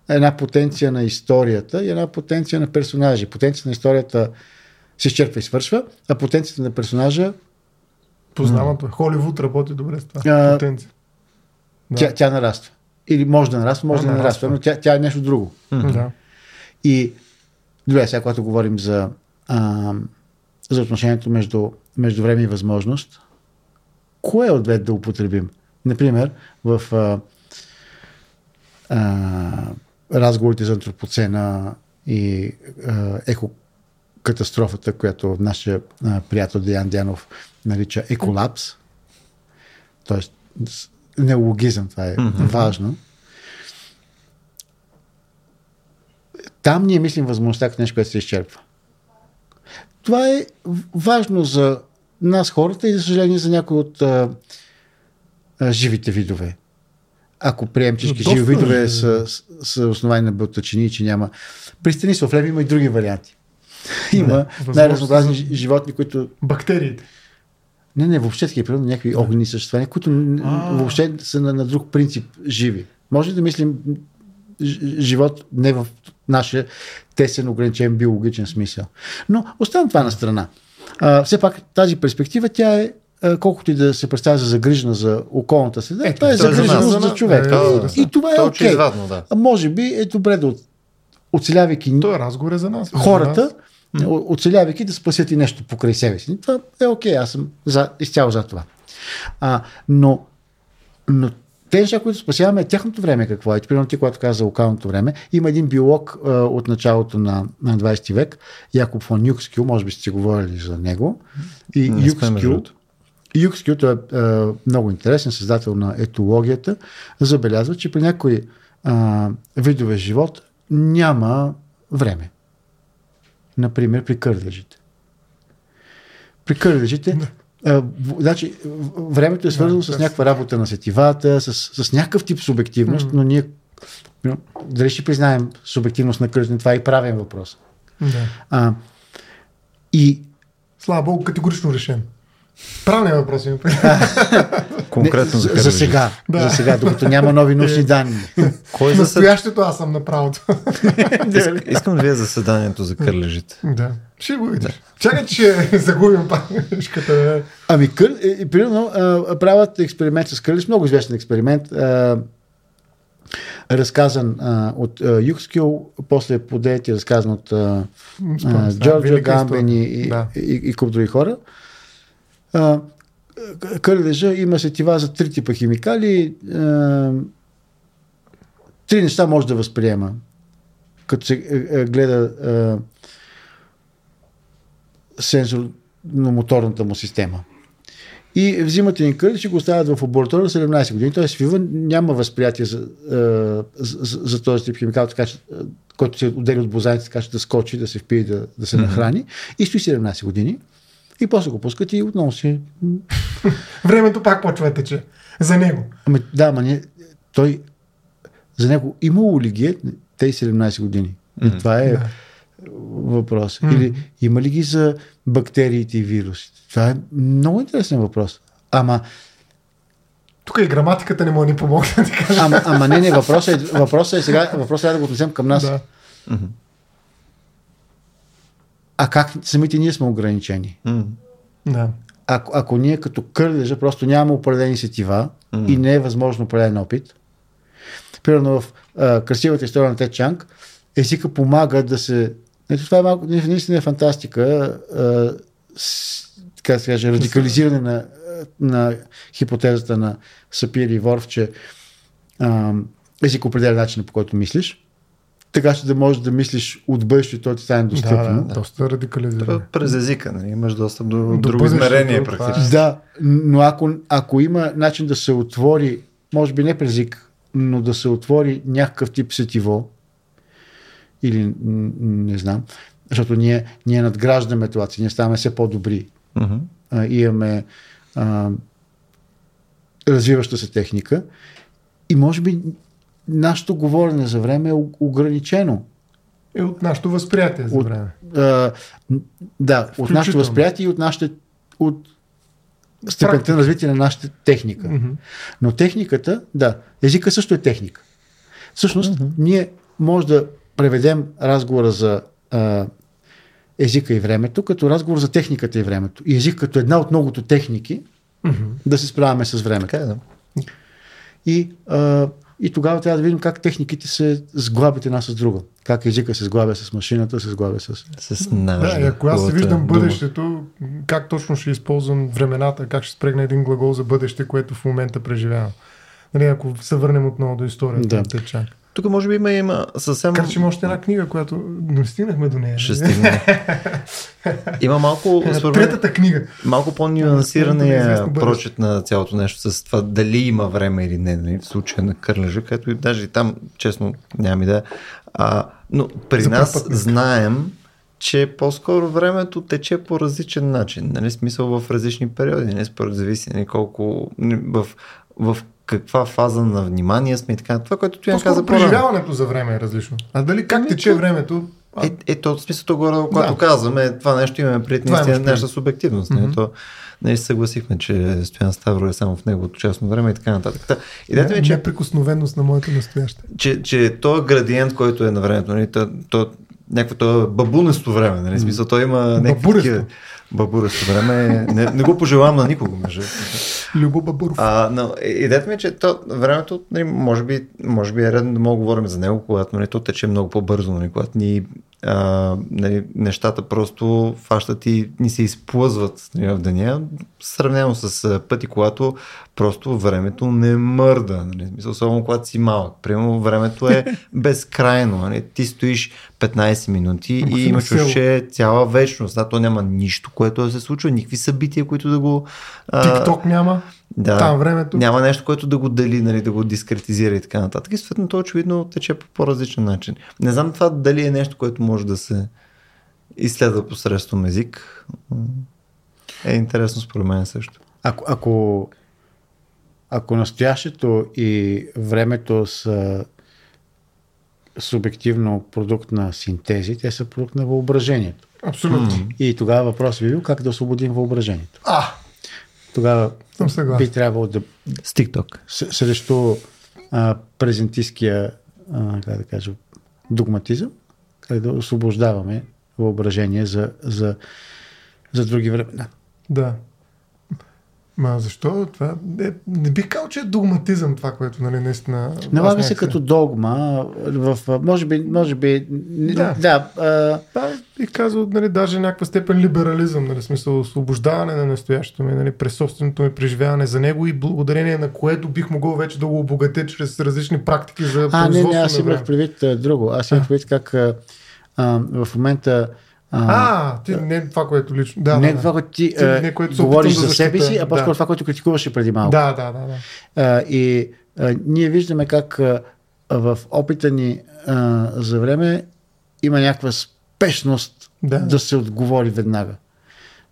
една потенция на историята и една потенция на персонажи. Потенцията на историята се изчерпва и свършва, а потенцията на персонажа Познавам. Холивуд работи добре с това. А, Потенция. Да. тя, тя нараства. Или може да нараства, може А, да нараства, нараства. но тя, тя е нещо друго. Да. И добре, сега когато говорим за, а, за отношението между, между време и възможност, кое от двете да употребим? Например, в а, а, разговорите за антропоцена и а, екокатастрофата, която нашия а, приятел Деян Дянов нарича еколапс, т.е. неологизъм, това е Мгм. важно. Там ние мислим възможността като нещо, което се изчерпва. Това е важно за нас хората и за съжаление за някои от а, а, живите видове. Ако приемем, че живи видове живи. са, са основани на белтъчини и че няма. При Станислав Лев има и други варианти. Има най-разнообразни животни, които Бактериите. не, не, въобще такива, примерно някакви огнени същества, които въобще са на, на друг принцип живи. Може да мислим живот не в нашия тесен, ограничен биологичен смисъл. Но оставям това на страна. А, все пак тази перспектива, тя е колкото и да се представя за загрижена за околната среда, Е, това е е за загриженост нас. за, човек. Е, се. и това е окей. очевидно, да. А може би е добре да оцелявайки Той разговор е за нас. хората, За нас. оцелявайки да спасят и нещо покрай себе си. Това е окей, аз съм за, изцяло за това. А, но, но те неща, които спасяваме, тяхното време какво е. Примерно ти, когато каза за локалното време, има един биолог а, от началото на, на 20 век, Якоб фон Юкскил, може би сте говорили за него. И Не сме, Юкскил, той е а, много интересен, създател на етологията, забелязва, че при някои а, видове живот няма време. Например, при кърлежите. При А, в- значи, времето е свързано Да, с някаква работа на сетивата, с, с някакъв тип субективност, Мгм. но ние дали ще признаем субективност на кръжне, това е и правен въпрос. Да. А, и Слава Богу, категорично решен. Правилният въпрос ми. Конкретно не, за за, за сега, Да. за сега, докато няма нови научни данни. Кой за съд... Настоящето аз съм направото. Иск- Искам да видя заседанието за кърлежите. да. Ще го видиш. Чакай, че загубим панешката. Ами, кър, е, е, примерно, правят експеримент с кърлиш, много известен експеримент, а, разказан а, от а, Юкскил, после подеят и разказан от а, Джорджа Гамбен и, и, Да. и, и куп други хора. А, кърлежа има сетива за три типа химикали. А, три неща може да възприема, като се е, е, гледа а, сензорно-моторната му система. И взимат един кърлеж и го оставят в лаборатория 17 години. Той свива, няма възприятие за, а, за, за, този тип химикал, така че, а, който се отдели от бозайните, така че да скочи, да се впие, да, да се нахрани. И стои 17 години. И после го пускат и отново си... Времето пак почва да тече. За него. Ами, да, ама не, той... За него имало ли ги е тези 17 години? И това е Да. въпрос. Мгм. Или има ли ги за бактериите и вирусите? Това е много интересен въпрос. Ама, Тук и граматиката не може да ни помогне да ти кажа. ама, ама не, не, въпросът е, въпросът е сега, въпросът е да го отнесем към нас. Да. А как самите ние сме ограничени? М. да. Ако, ако ние като кърлежа просто нямаме определени сетива Мгм. и не е възможно определен опит, примерно в а, красивата история на Тед Чанг, езика помага да се... Ето това е малко, наистина е фантастика, а, с, така да се каже, радикализиране на, на хипотезата на Сапир и Ворф, че а, език определя начина по който мислиш, така че да можеш да мислиш от бъдещето, то ти стане Да, достъпно. да, доста радикализирано. Това През езика, нали? имаш достъп до, До друго измерение практически. Да, но ако, ако има начин да се отвори, може би не през език, но да се отвори някакъв тип сетиво, или не знам, защото ние, ние надграждаме това, ние ставаме все по-добри. Мгм. А, имаме а, развиваща се техника и може би нашето говорене за време е ограничено. И от нашето възприятие за От- време. А, м, да, от нашето възприятие и от нашите от степента на развитие на нашата техника. Мгм. Но техниката, да, езика също е техника. Всъщност, Мгм. ние може да преведем разговора за а, езика и времето, като разговор за техниката и времето. И език като една от многото техники Мгм. да се справяме с времето. Така е, да. И, а, и тогава трябва да видим как техниките се сглабят една с друга. Как езика се сглабя с машината, се сглабя с... С нажа. Да, и ако аз си виждам дума. бъдещето, как точно ще използвам времената, как ще спрегна един глагол за бъдеще, което в момента преживявам. Нали, ако се върнем отново до историята Да. на Течак. Тук може би има, има съвсем... Така че има още една книга, която не стигнахме до нея. Ще нали? стигне. Има малко, според мен, Третата книга. малко по-нюансирания неизвестно бъдеще. прочет на цялото нещо с това дали има време или не, нали, в случая на кърлежа, където и даже и там, честно, нямам идея. А, но при За нас пръв път не. знаем, че по-скоро времето тече по различен начин, нали, смисъл в различни периоди, не според зависи нали, колко, нали, в, в каква фаза на внимание сме и така. Това, което По-скоро каза преживяването за време е различно. А дали как Ами, тече то- времето? Е, ето, в смисъл, горе, когато Да. казваме, това нещо имаме пред наистина предвид. нашата субективност. Mm-hmm. Мгм. То, не се съгласихме, че Стоян Ставро е само в неговото частно време и така нататък. Та, идеята ми е, че, Неприкосновеност на моето настояще. че, че този градиент, който е на времето, нали, то, то, някакво то бабунесто време, нали, смисъл, той има някакви такива- Бабуресто време. Не, не го пожелавам на никого, между. Любо Бабуров. А, но идеята ми е, че то, времето, нали, може, би, може би е редно да мога да говорим за него, когато нали, то тече много по-бързо, нали, когато ни, а, нали, нещата просто фащат и ни се изплъзват нали, в деня, сравнено с пъти, когато просто времето не мърда. Нали, особено когато си малък. Примерно времето е безкрайно. Нали, ти стоиш 15 минути Ако и имаш село. чувство, че е цяла вечност. Да, то няма нищо, което да се случва, никакви събития, които да го... Тикток няма. да. Там времето. Няма нещо, което да го дели, нали, да го дискретизира и така нататък. И съответно то очевидно тече по по-различен начин. Не знам това дали е нещо, което може да се изследва посредством език. Е интересно според мен също. Ако, ако, ако настоящето и времето са субективно продукт на синтези, те са продукт на въображението. Абсолютно. И тогава въпрос би бил как да освободим въображението. А, Тогава би трябвало да С TikTok. срещу а, презентистския, а, как да кажа, догматизъм, как да освобождаваме въображение за, за, за други времена. Да. Ма защо това? Не, не бих казал, че е догматизъм това, което нали, наистина... Налага се като догма, в, може би, може би, Да. да, а, Да, бих казал, нали, даже някаква степен либерализъм, нали, смисъл освобождаване на настоящето ми, нали, през собственото ми преживяване за него и благодарение на което бих могъл вече да го обогатя чрез различни практики за а не, производство не, аз имах предвид друго. Аз имах предвид как а, в момента а, А, ти не това, което лично... Да, не да, това, да. което ти Ти а, не, което се говориш за себе си, а по-скоро Да. това, което критикуваше преди малко. Да, да, да, да. А, и а, ние виждаме как а, в опита ни а, за време има някаква спешност Да. да, се отговори веднага.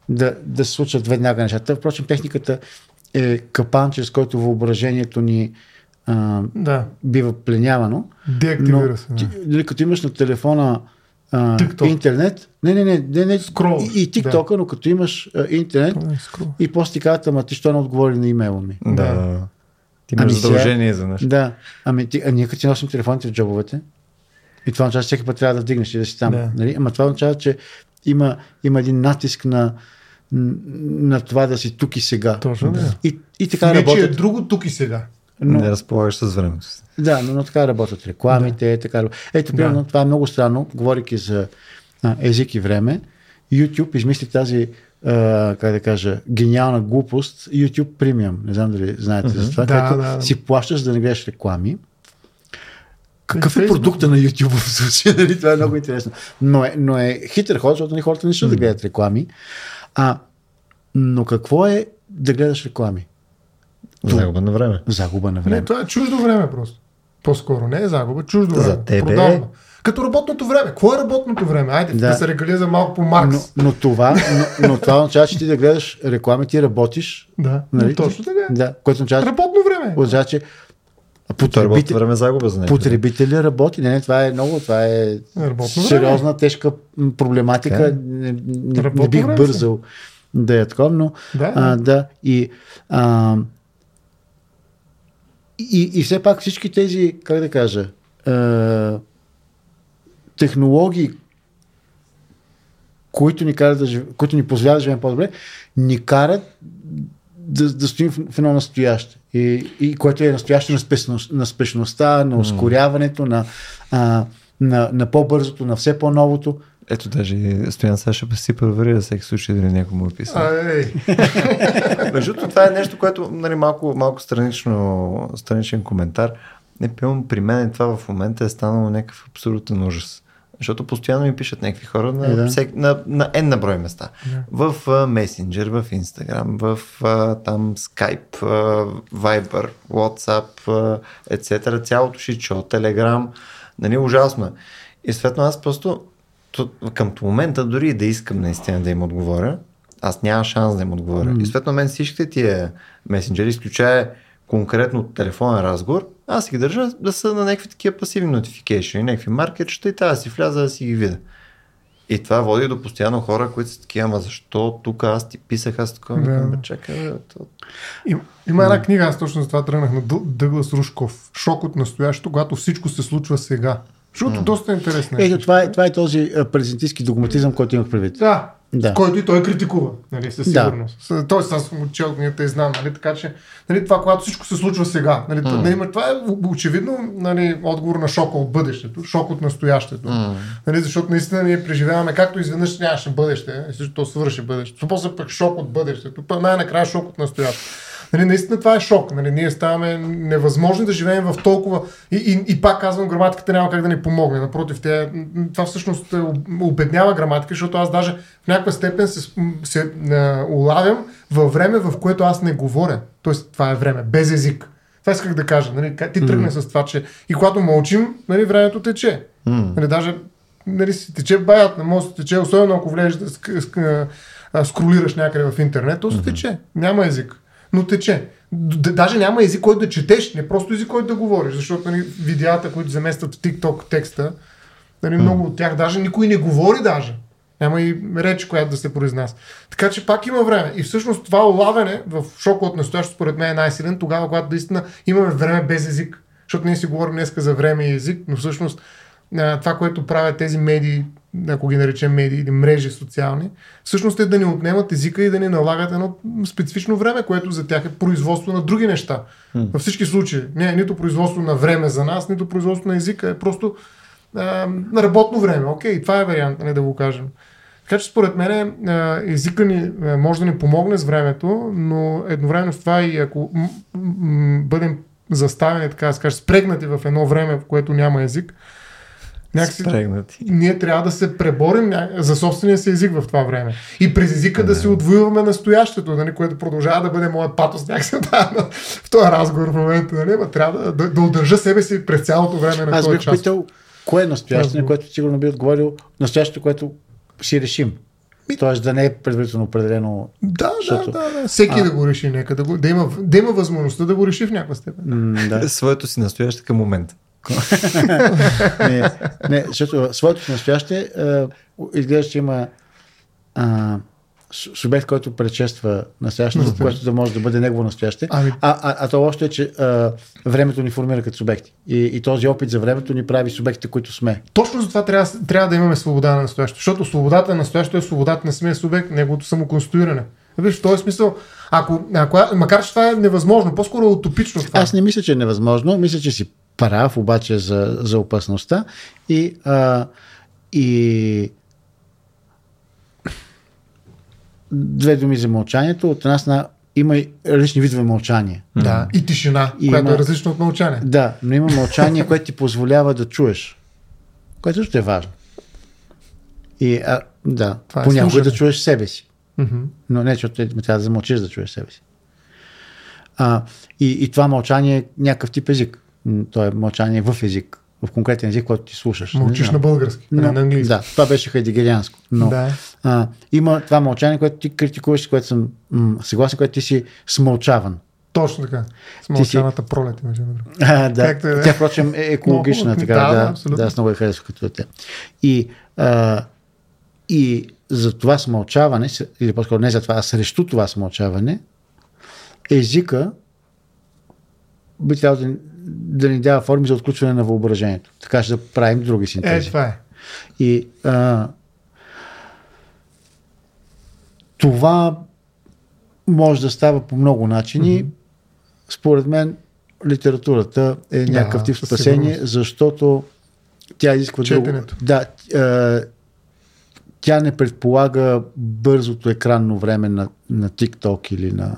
Да, да се случат веднага нещата. Впрочем, техниката е капан, чрез който въображението ни а, Да, бива пленявано. деактивира се. Да. нали, като имаш на телефона а, TikTok. интернет, не, не, не, не, не Скрол, и, и TikTok, но като имаш а, интернет, е скрол. и после ти казват, ама ти що не отговори на имейла ми. Да. Да. Ти имаш Ами сега- задължение за нещо. Да, ами ти, а ние като си носим телефоните в джобовете, и това означава, че всеки път трябва да вдигнеш и да си там. Да. Нали? Ама това означава, че има, има един натиск на, на това да си тук и сега. Точно така. И, и така че е друго тук и сега. Но, Не разполагаш с времето си. да, но, но така работят рекламите. Така... Ето, примерно, това е много странно, говоряки за а, език и време. YouTube измисли тази, а, как да кажа, гениална глупост YouTube Premium. Не знам дали знаете за това. Да, където да, да. си плащаш да не гледаш реклами. Какъв е Facebook. продукта на YouTube в случая? Нали? Това е много интересно. Но е, но е хитър ход, защото хората не ще да гледат реклами. А, но какво е да гледаш реклами? Загуба на време. Загуба на Не, време. това е чуждо време просто. По-скоро не е загуба, чуждо За време. тебе Продавна. е. Като работното време. Какво е работното време? Айде, да, Да. се регалия за малко по Маркс. Но, но, това, но, но това означава, че ти да гледаш реклами, ти работиш. Да, Нали? точно така. Да, което означава, Работно време. означава че потребител, време е загуба за него. потребителя работи. Не, не, това е много, това е Работно сериозна, време. тежка проблематика. Така е. Не, не, не Работно бих време бързал да е такова, но Да, а, да. да. И, а, и, и все пак всички тези, как да кажа, а, технологии, които ни, карат да, жив- които ни позволяват да живеем по-добре, ни карат да, да стоим в едно настояще. И, и което е настояще на, спешност, на спешността, на ускоряването, на, а, на, на по-бързото, на все по-новото. Ето даже Стоян сега ще си провери за всеки случай дали някой му е писал. Между другото, това е нещо, което нали, малко, малко странично, страничен коментар. Не пивам, при мен това в момента е станало някакъв абсолютен ужас. Защото постоянно ми пишат някакви хора на, Е, да. всек, на, на N на брой места. В uh, Messenger, в Instagram, в uh, там Skype, uh, Viber, WhatsApp, uh, etc. Цялото шичо, Telegram. Нали, ужасно е. И съответно аз просто то, към момента дори да искам наистина да им отговоря, аз няма шанс да им отговоря. Mm. И съответно мен всичките тия месенджери, изключая конкретно телефонен разговор, аз ги държа да са на някакви такива пасивни нотификейшени, някакви маркерчета и тази си вляза да си ги видя. И това води до постоянно хора, които са такива, ама защо тук аз ти писах, аз такова, Да. да. чакай, бе, то... Им, има една книга, аз точно за това тръгнах на Дъ- Дъглас Рушков. Шок от настоящето, когато всичко се случва сега. Защото доста интересно. Ето, това е, това е този а, презентистски догматизъм, който имах предвид. Да, Да. който и той критикува, нали, със Да. сигурност. С- Тоест, аз съм учил книгата и знам, нали, така че, нали, това, когато всичко се случва сега, нали, mm. нали, това е очевидно, нали, отговор на шока от бъдещето, шок от настоящето, mm. нали, защото наистина ние преживяваме, както изведнъж нямаше бъдеще, и също то свърши бъдещето, после пък шок от бъдещето, пък най-накрая шок от настоящето. Нали, наистина това е шок. Нали, ние ставаме невъзможни да живеем в толкова. И, и, и пак казвам, граматиката няма как да ни помогне. Напротив, тя, м, това всъщност е, об- обеднява граматика, защото аз даже в някаква степен се, се а, улавям във време, в което аз не говоря. Тоест, това е време, без език. Това исках да кажа. Нали, ти тръгна с това, че и когато мълчим, нали, времето тече. Нали, даже нали, си тече баят, не може да тече, особено ако влезеш да ск, ск, а, скролираш някъде в интернет, то се тече. Няма език. Но тече. Даже няма език, който да четеш, не просто език, който да говориш, защото нали, видеята, които заместват в TikTok текста, нали, много от тях даже никой не говори даже. Няма и реч, която да се произнася. Така че пак има време. И всъщност това улавяне в шока от настоящето според мен е най-силен тогава, когато наистина имаме време без език. Защото ние си говорим днес за време и език, но всъщност това, което правят тези медии, ако ги наречем медии или мрежи социални, всъщност е да ни отнемат езика и да ни налагат едно специфично време, което за тях е производство на други неща. Mm. Във всички случаи. Не е нито производство на време за нас, нито производство на езика, е просто а, на работно време. Окей, това е вариант, не да го кажем. Така че според мен езика ни може да ни помогне с времето, но едновременно с това и ако м- м- бъдем заставени, така да се каже, спрегнати в едно време, в което няма език, някакси Спрегнати. ние трябва да се преборим за собствения си език в това време. И през езика да, си отвоюваме настоящето, нали, което продължава да бъде моят патос някакси да, в този разговор в момента. Нали, ма трябва да, да, да удържа себе си през цялото време на Аз този бих час. питал, кое е настояще, Разговор. на което сигурно би отговорил настоящето, което си решим. Тоест да не е предварително определено. Да, да, Защото- да, да. Всеки А. да го реши, нека да, го, да, има, да има възможността да го реши в някаква степен. М, да. Своето си настояще към момента. не, не, защото своето настояще а, изглежда, че има а, су- субект, който предшества настоящето, Настояще. което да може да бъде негово настояще. Ами- А, а, а то още е, че а, времето ни формира като субекти. И, и този опит за времето ни прави субектите, които сме. Точно за това трябва, трябва да имаме свобода на настоящето, защото свободата на настоящето е свободата на самия субект, неговото самоконструиране. Виж, в този смисъл, ако, ако, макар че това е невъзможно, по-скоро е утопично това. Аз не мисля, че е невъзможно. Мисля, че си прав обаче за, за опасността. И, а, и две думи за мълчанието. От една страна има и различни видове мълчание. Да, и тишина, И която има- е различна от мълчане. Да, но има мълчание, което ти позволява да чуеш. Което също е важно. И, а, да, Това е понякога слушане. да чуеш себе си. Мгм. Но не, защото ти трябва да замълчиш да чуеш себе си. А, и, и това мълчание е някакъв тип език. То е мълчание в език, в конкретен език, който ти слушаш. Мълчиш на български, Но, не на английски. Да, това беше хайдегерианско. Но Да. а, има това мълчание, което ти критикуваш, с което съм м, съгласен, което ти си смълчаван. Точно така. С мълчаната пролет, между другото. А, да. Както е. Тя, впрочем, е екологична. Много, така, да, да, да, да, абсолютно. да, аз много я харесвам като те. И, а, и за това смълчаване, с- или по-скоро не за това, а срещу това смълчаване, езика би трябвало да, да ни дава форми за отключване на въображението. Така ще да правим други Е, синтези. това е. И а, това може да става по много начини. Mm-hmm. Според мен литературата е Да, някакъв тип със спасение, сигурност. защото тя изисква друго. Четенето. Да, а, тя не предполага бързото екранно време на, на TikTok или на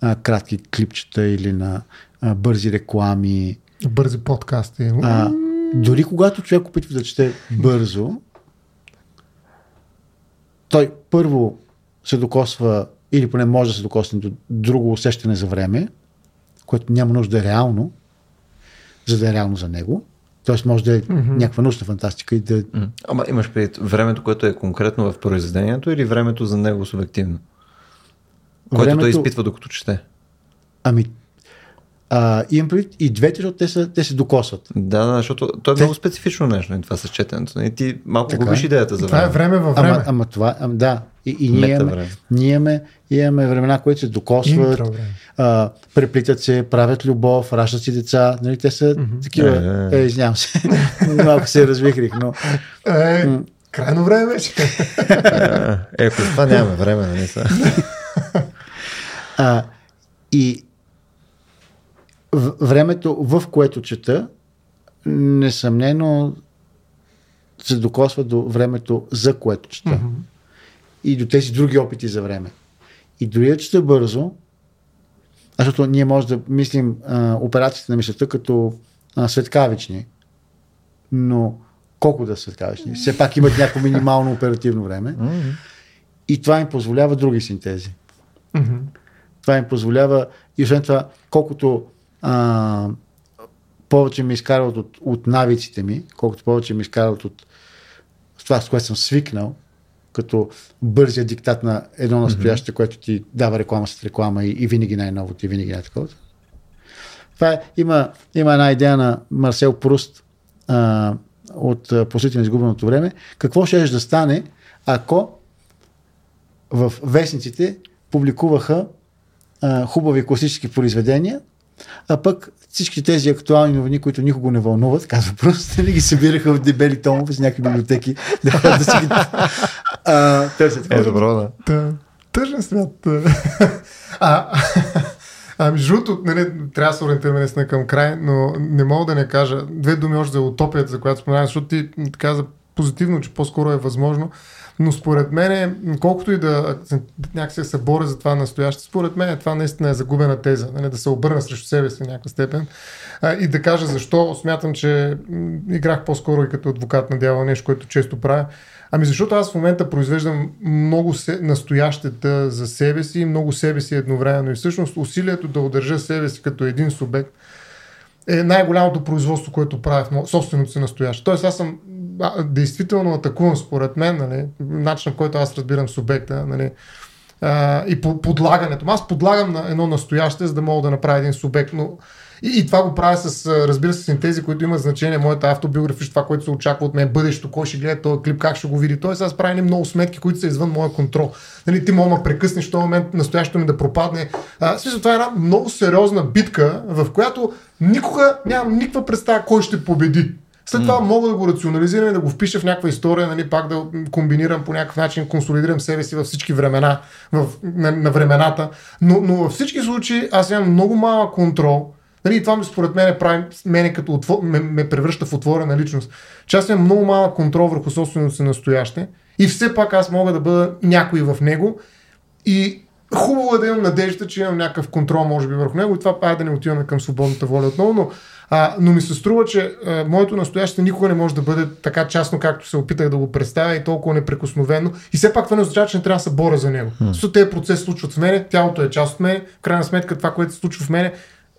а, кратки клипчета или на а, бързи реклами. Бързи подкасти. А, дори когато човек опитва да чете бързо, той първо се докосва, или поне може да се докосне до друго усещане за време, което няма нужда да е реално, за да е реално за него. Тоест може да е mm-hmm. някаква научна фантастика и да... Ама имаш предвид времето, което е конкретно в произведението или времето за него субективно? Което той Времето- изпитва докато чете. Ами, а, имам предвид и двете, защото те, са, те се докосват. Да, да, защото то е много специфично нещо, нали, това с четенето. И ти малко Така губиш е. идеята за Това е време. във време. Ама, ама това, ама, да. И, и ние, имаме, ние имаме, имаме времена, които се докосват, а, преплитат се, правят любов, раждат си деца. Нали, те са такива. Е. Е, извинявам се. Малко се развихрих, но Е, крайно време вече. Е, ако това нямаме време, нали са? А, и времето, в което чета, несъмнено се докосва до времето, за което чета. И до тези други опити за време. И дори да чета бързо, защото ние може да мислим а, операциите на мисълта като а, светкавични, но колко да светкавични? Все пак имат някакво минимално оперативно време. И това им позволява други синтези. Мгм. Това им позволява и освен това, колкото а, повече ми изкарват от, от навиците ми, колкото повече ми изкарват от това, с което съм свикнал, като бързия диктат на едно настояще, mm-hmm. което ти дава реклама след реклама и, и винаги най-новото и винаги най-такова. Това е, има, има една идея на Марсел Пруст а, от Посетите на изгубеното време. Какво ще да стане, ако в вестниците публикуваха а, хубави класически произведения, а пък всички тези актуални новини, които никого не вълнуват, казва просто, нали ги събираха в дебели томове с някакви библиотеки да да си ги търсят. Е, добро, да. Та, тъжен свят. а, а, между другото, нали, трябва да се ориентираме наистина към край, но не мога да не кажа две думи още за утопията, за която споменавам, защото ти каза позитивно, че по-скоро е възможно. Но според мен, колкото и да някакси се боря за това настояще, според мен това наистина е загубена теза. Нали, да се обърна срещу себе си в някаква степен а, и да кажа защо. Смятам, че играх по-скоро и като адвокат на дявола, нещо, което често правя. Ами защото аз в момента произвеждам много се, настоящета за себе си, много себе си едновременно и всъщност усилието да удържа себе си като един субект е най-голямото производство, което правя в собственото си настояще. Тоест аз съм действително атакуван според мен, нали, начин, който аз разбирам субекта, нали, а, и по подлагането. Аз подлагам на едно настояще, за да мога да направя един субект, но и, и това го правя с, разбира се, синтези, които имат значение, моята автобиография, това, което се очаква от мен, бъдещето, кой ще гледа този клип, как ще го види. Тоест, аз правя много сметки, които са извън моя контрол. Нали, ти мога да прекъснеш този момент настоящето ми да пропадне. А, смисъл, това е една много сериозна битка, в която никога нямам никаква представа кой ще победи. След това мога да го рационализирам и да го впиша в някаква история, нали, пак да комбинирам по някакъв начин, консолидирам себе си във всички времена, в, на, на времената. Но, но във всички случаи аз имам много малък контрол. Нали, това ми според мен прави мене като отвор, ме, ме превръща в отворена личност. Че аз имам много малък контрол върху собственото си настояще и все пак аз мога да бъда някой в него и хубаво е да имам надежда, че имам някакъв контрол, може би, върху него и това пая да не отиваме към свободната воля отново, но а, но ми се струва, че а, моето настояще никога не може да бъде така частно, както се опитах да го представя и толкова непрекосновено. И все пак това не означава, че не трябва да се боря за него. Hmm. Защото тези процеси случват в мене, тялото е част от мене, в крайна сметка това, което се случва в мене,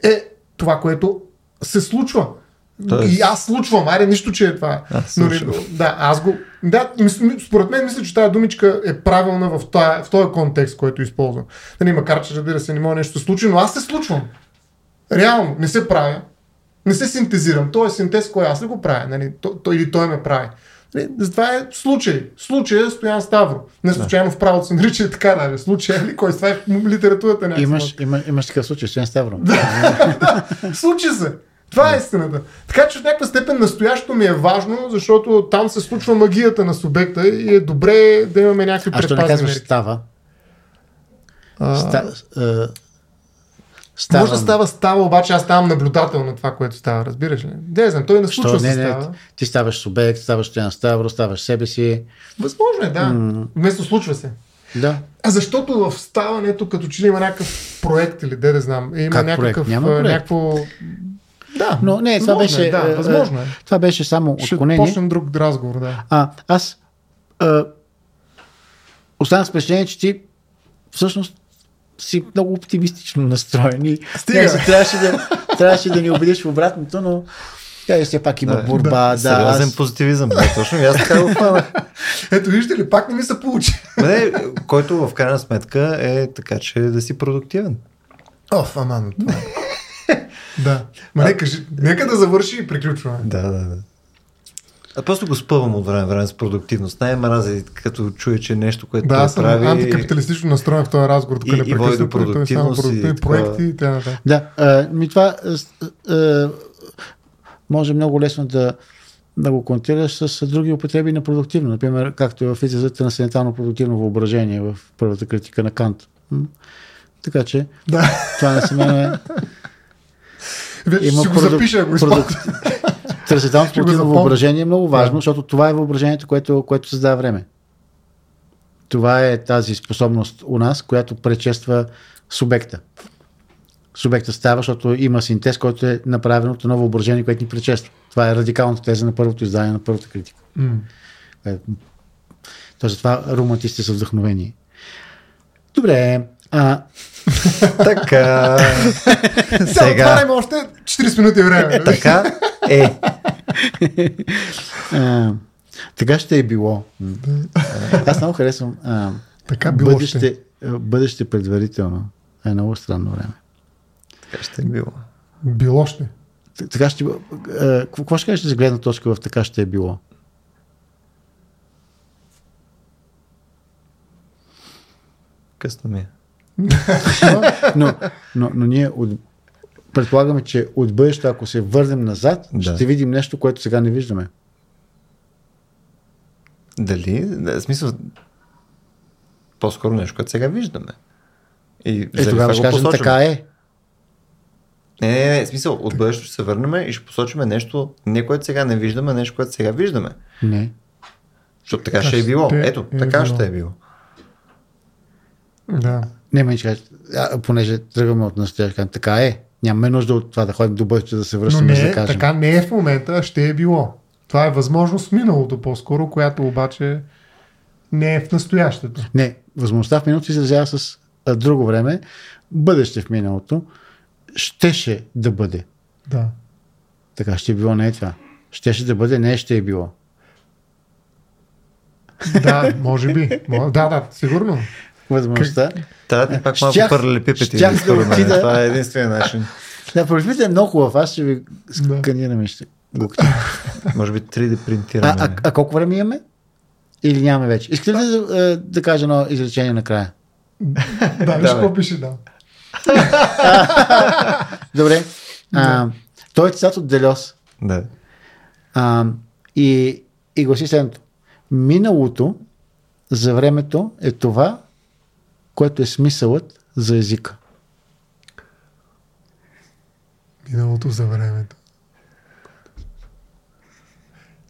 е това, което се случва. Тоест... И аз случвам, айде нищо, че е това. Аз но, да, аз го. Да, според мен мисля, че тази думичка е правилна в този, в този контекст, който използвам. Да, нали, макар, че разбира се, не може нещо да случи, но аз се случвам. Реално, не се правя. Не се синтезирам. Той е синтез, кой аз ли го правя? Нали? То, то, или той ме прави. Нали? Това е случай. Случай е Стоян Ставро. Не случайно да. в правото се нарича така, нали? Случай или кой? Това е в литературата. Някакъв. Имаш, има, имаш такъв случай, Стоян Ставро. да, случи се. Това е истината. Така че в някаква степен настоящото ми е важно, защото там се случва магията на субекта и е добре да имаме някакви предпазни А що не казваш става? А... Ста, Ставам. Може да става става, обаче аз ставам наблюдател на това, което става, разбираш ли? Не знам, той не случва се не, става. Ти ставаш субект, ставаш Стоян Ставро, ставаш себе си. Възможно е, да. Mm. Вместо случва се. Да. А защото в ставането, като че ли има някакъв проект или де да знам, има как някакъв, проект? Няма проект. някакво... Да, но не, това беше, е, да, възможно е. Това беше само Ще отклонение. Ще почнем друг разговор, да. А, аз а, останах с впечатление, че ти всъщност си много оптимистично настроен и трябваше, да, трябваше да ни убедиш в обратното, но тя все пак има да, борба. Да, да сериозен аз... позитивизъм. Да, точно и аз така го хванах. Ето виждате ли, пак не ми се получи. Не, който в крайна сметка е така, че да си продуктивен. О, аман, това. Е. да. Ма нека, нека да завърши и приключваме. Да, да, да. А просто го спъвам от време време с продуктивност. Най мрази, като чуе, че нещо, което да, той прави... Да, антикапиталистично настроен в този разговор, тук не прекъсва, той е продуктивни проекти и т.н. Да, а, ми това а, а, може много лесно да, да го контираш с други употреби на продуктивно. Например, както е в изразът на сенетално продуктивно въображение в първата критика на Кант. Така че, да. това не се мен Вече има го продук... запиша, го продук... Трансцендентално спортивно въображение е много важно, да. защото това е въображението, което, което създава време. Това е тази способност у нас, която предшества субекта. Субекта става, защото има синтез, който е направен от едно въображение, което ни предшества. Това е радикалната теза на първото издание на първата критика. Mm. Тоест, това романтисти са вдъхновени. Добре. А... така. Сега. Сега още 40 минути време. Така е. а, Така ще е било. Аз много харесвам а, Така било ще. бъдеще, а, бъдеще предварително. Е много странно време. Така ще е било. Било ще. Така ще, а, какво ще кажеш за гледна точка в така ще е било? Късно ми е. Но, но, но ние от, предполагаме, че от бъдещето, ако се върнем назад, Да. ще видим нещо, което сега не виждаме. Дали? Да, в смисъл, по-скоро нещо, което сега виждаме. И Е, тогава това ще кажем, така е. Не, не, не, смисъл, от бъдещето ще се върнем и ще посочим нещо, не което сега не виждаме, а нещо, което сега виждаме. Не. Защото така Така ще е било. Ето, е така било. ще е било. Да. Не, ме а, понеже тръгваме от кажем, така е. Нямаме нужда от това да ходим до бъдещето да се връщаме, не, за да е, кажем. така не е в момента, ще е било. Това е възможност в миналото по-скоро, която обаче не е в настоящето. Не, възможността в миналото се изразява с а, друго време. Бъдеще в миналото щеше да бъде. Да. Така ще е било, не е това. Щеше да бъде, не ще е било. Да, може би. Да, да, сигурно. Възможността. Трябва да ти пак малко щях да мен. отида- Това е единствения начин. Да, профилите е много хубав. Аз ще ви сканираме. Ще. Може би 3D принтиране. А, а, а колко време имаме? Или нямаме вече? Искате ли да, е, да кажа едно изречение накрая? Да, виж какво пише, да. Добре. А, той е цитат от Делес. Да. А, и, и гласи следното. Миналото за времето е това, което е смисълът за езика. Миналото за времето.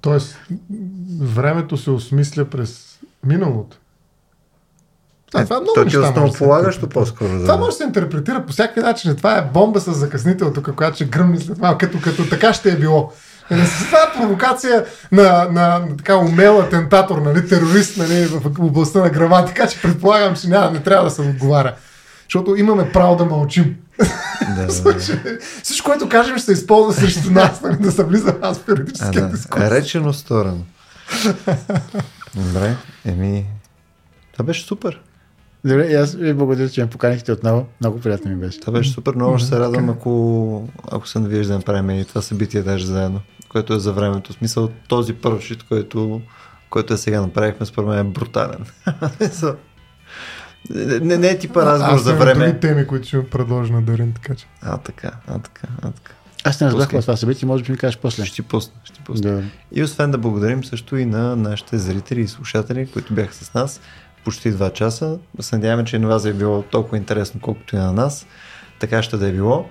Тоест, времето се осмисля през миналото. А, това е много То ти е неща може да се основополагащо интерпретира. по-скоро. Това може да се интерпретира по всякакви начини. Това е бомба с закъснител тук, която ще гръмне след малко, като, като така ще е било. Нали, Това е провокация на, на, на така умел атентатор, нали, терорист нали, в областта на граматика, че предполагам, че няма, не трябва да се отговаря. Защото имаме право да мълчим. Да, да, да. случай, Всичко, което кажем, ще се използва срещу нас, нали, да се влиза аз в юридическия да. дискурс. Речено сторено. Добре, еми. Това беше супер. Добре, и аз ви благодаря, че ме поканихте отново. Много приятно ми беше. Това беше супер. Много ще се радвам, ако, ако се навиеш да направим и това събитие даже заедно, което е за времето. В смисъл този първ шит, който, който е сега направихме, според мен е брутален. Не, не, е типа разговор Аз за време. други теми, които ще предложа на Дарин, така че. А, така, а, така, а, така. Аз не разбрах това събитие, може би ми кажеш после. Ще ти пусна, ще ти пусна. Добре. И освен да благодарим също и на нашите зрители и слушатели, които бяха с нас почти 2 часа. Се надяваме, че и на вас е било толкова интересно, колкото и на нас. Така ще да е било.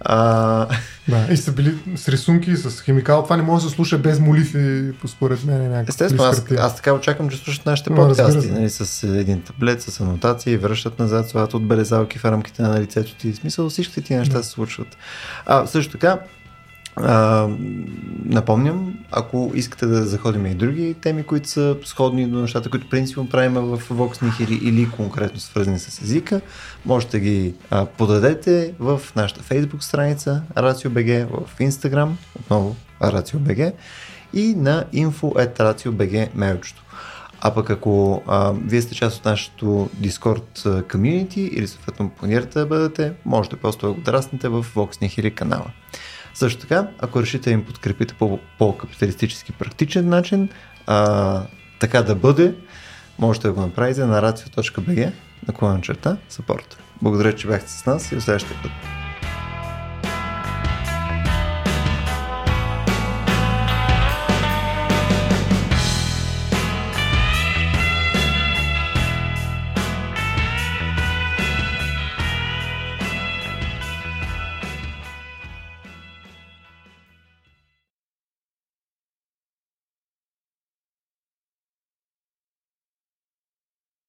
А, Да, и са били с рисунки, с химикал. Това не може да се слуша без молитви, според мен. е естествено, аз, аз така очаквам, че слушат нашите Но, подкасти, нали, с един таблет, с анотации, връщат назад, слагат отбелезалки в рамките на лицето ти. В смисъл всичките ти неща Да. се случват. А, също така, напомням, ако искате да заходим и други теми, които са сходни до нещата, които принципно правим в Vox Nihili или конкретно свързани с езика, можете да ги а, подадете в нашата Facebook страница RACIO.BG, в Instagram, отново RACIO.BG и на info.racio.bg мейлчето. А пък ако а, вие сте част от нашото Discord community или съответно планирате да бъдете, можете просто да го драснете в Vox Nihili канала. Също така, ако решите да им подкрепите по по-капиталистически практичен начин, а, така да бъде, можете да го направите на racio.bg на черта support. Благодаря, че бяхте с нас и до следващия път.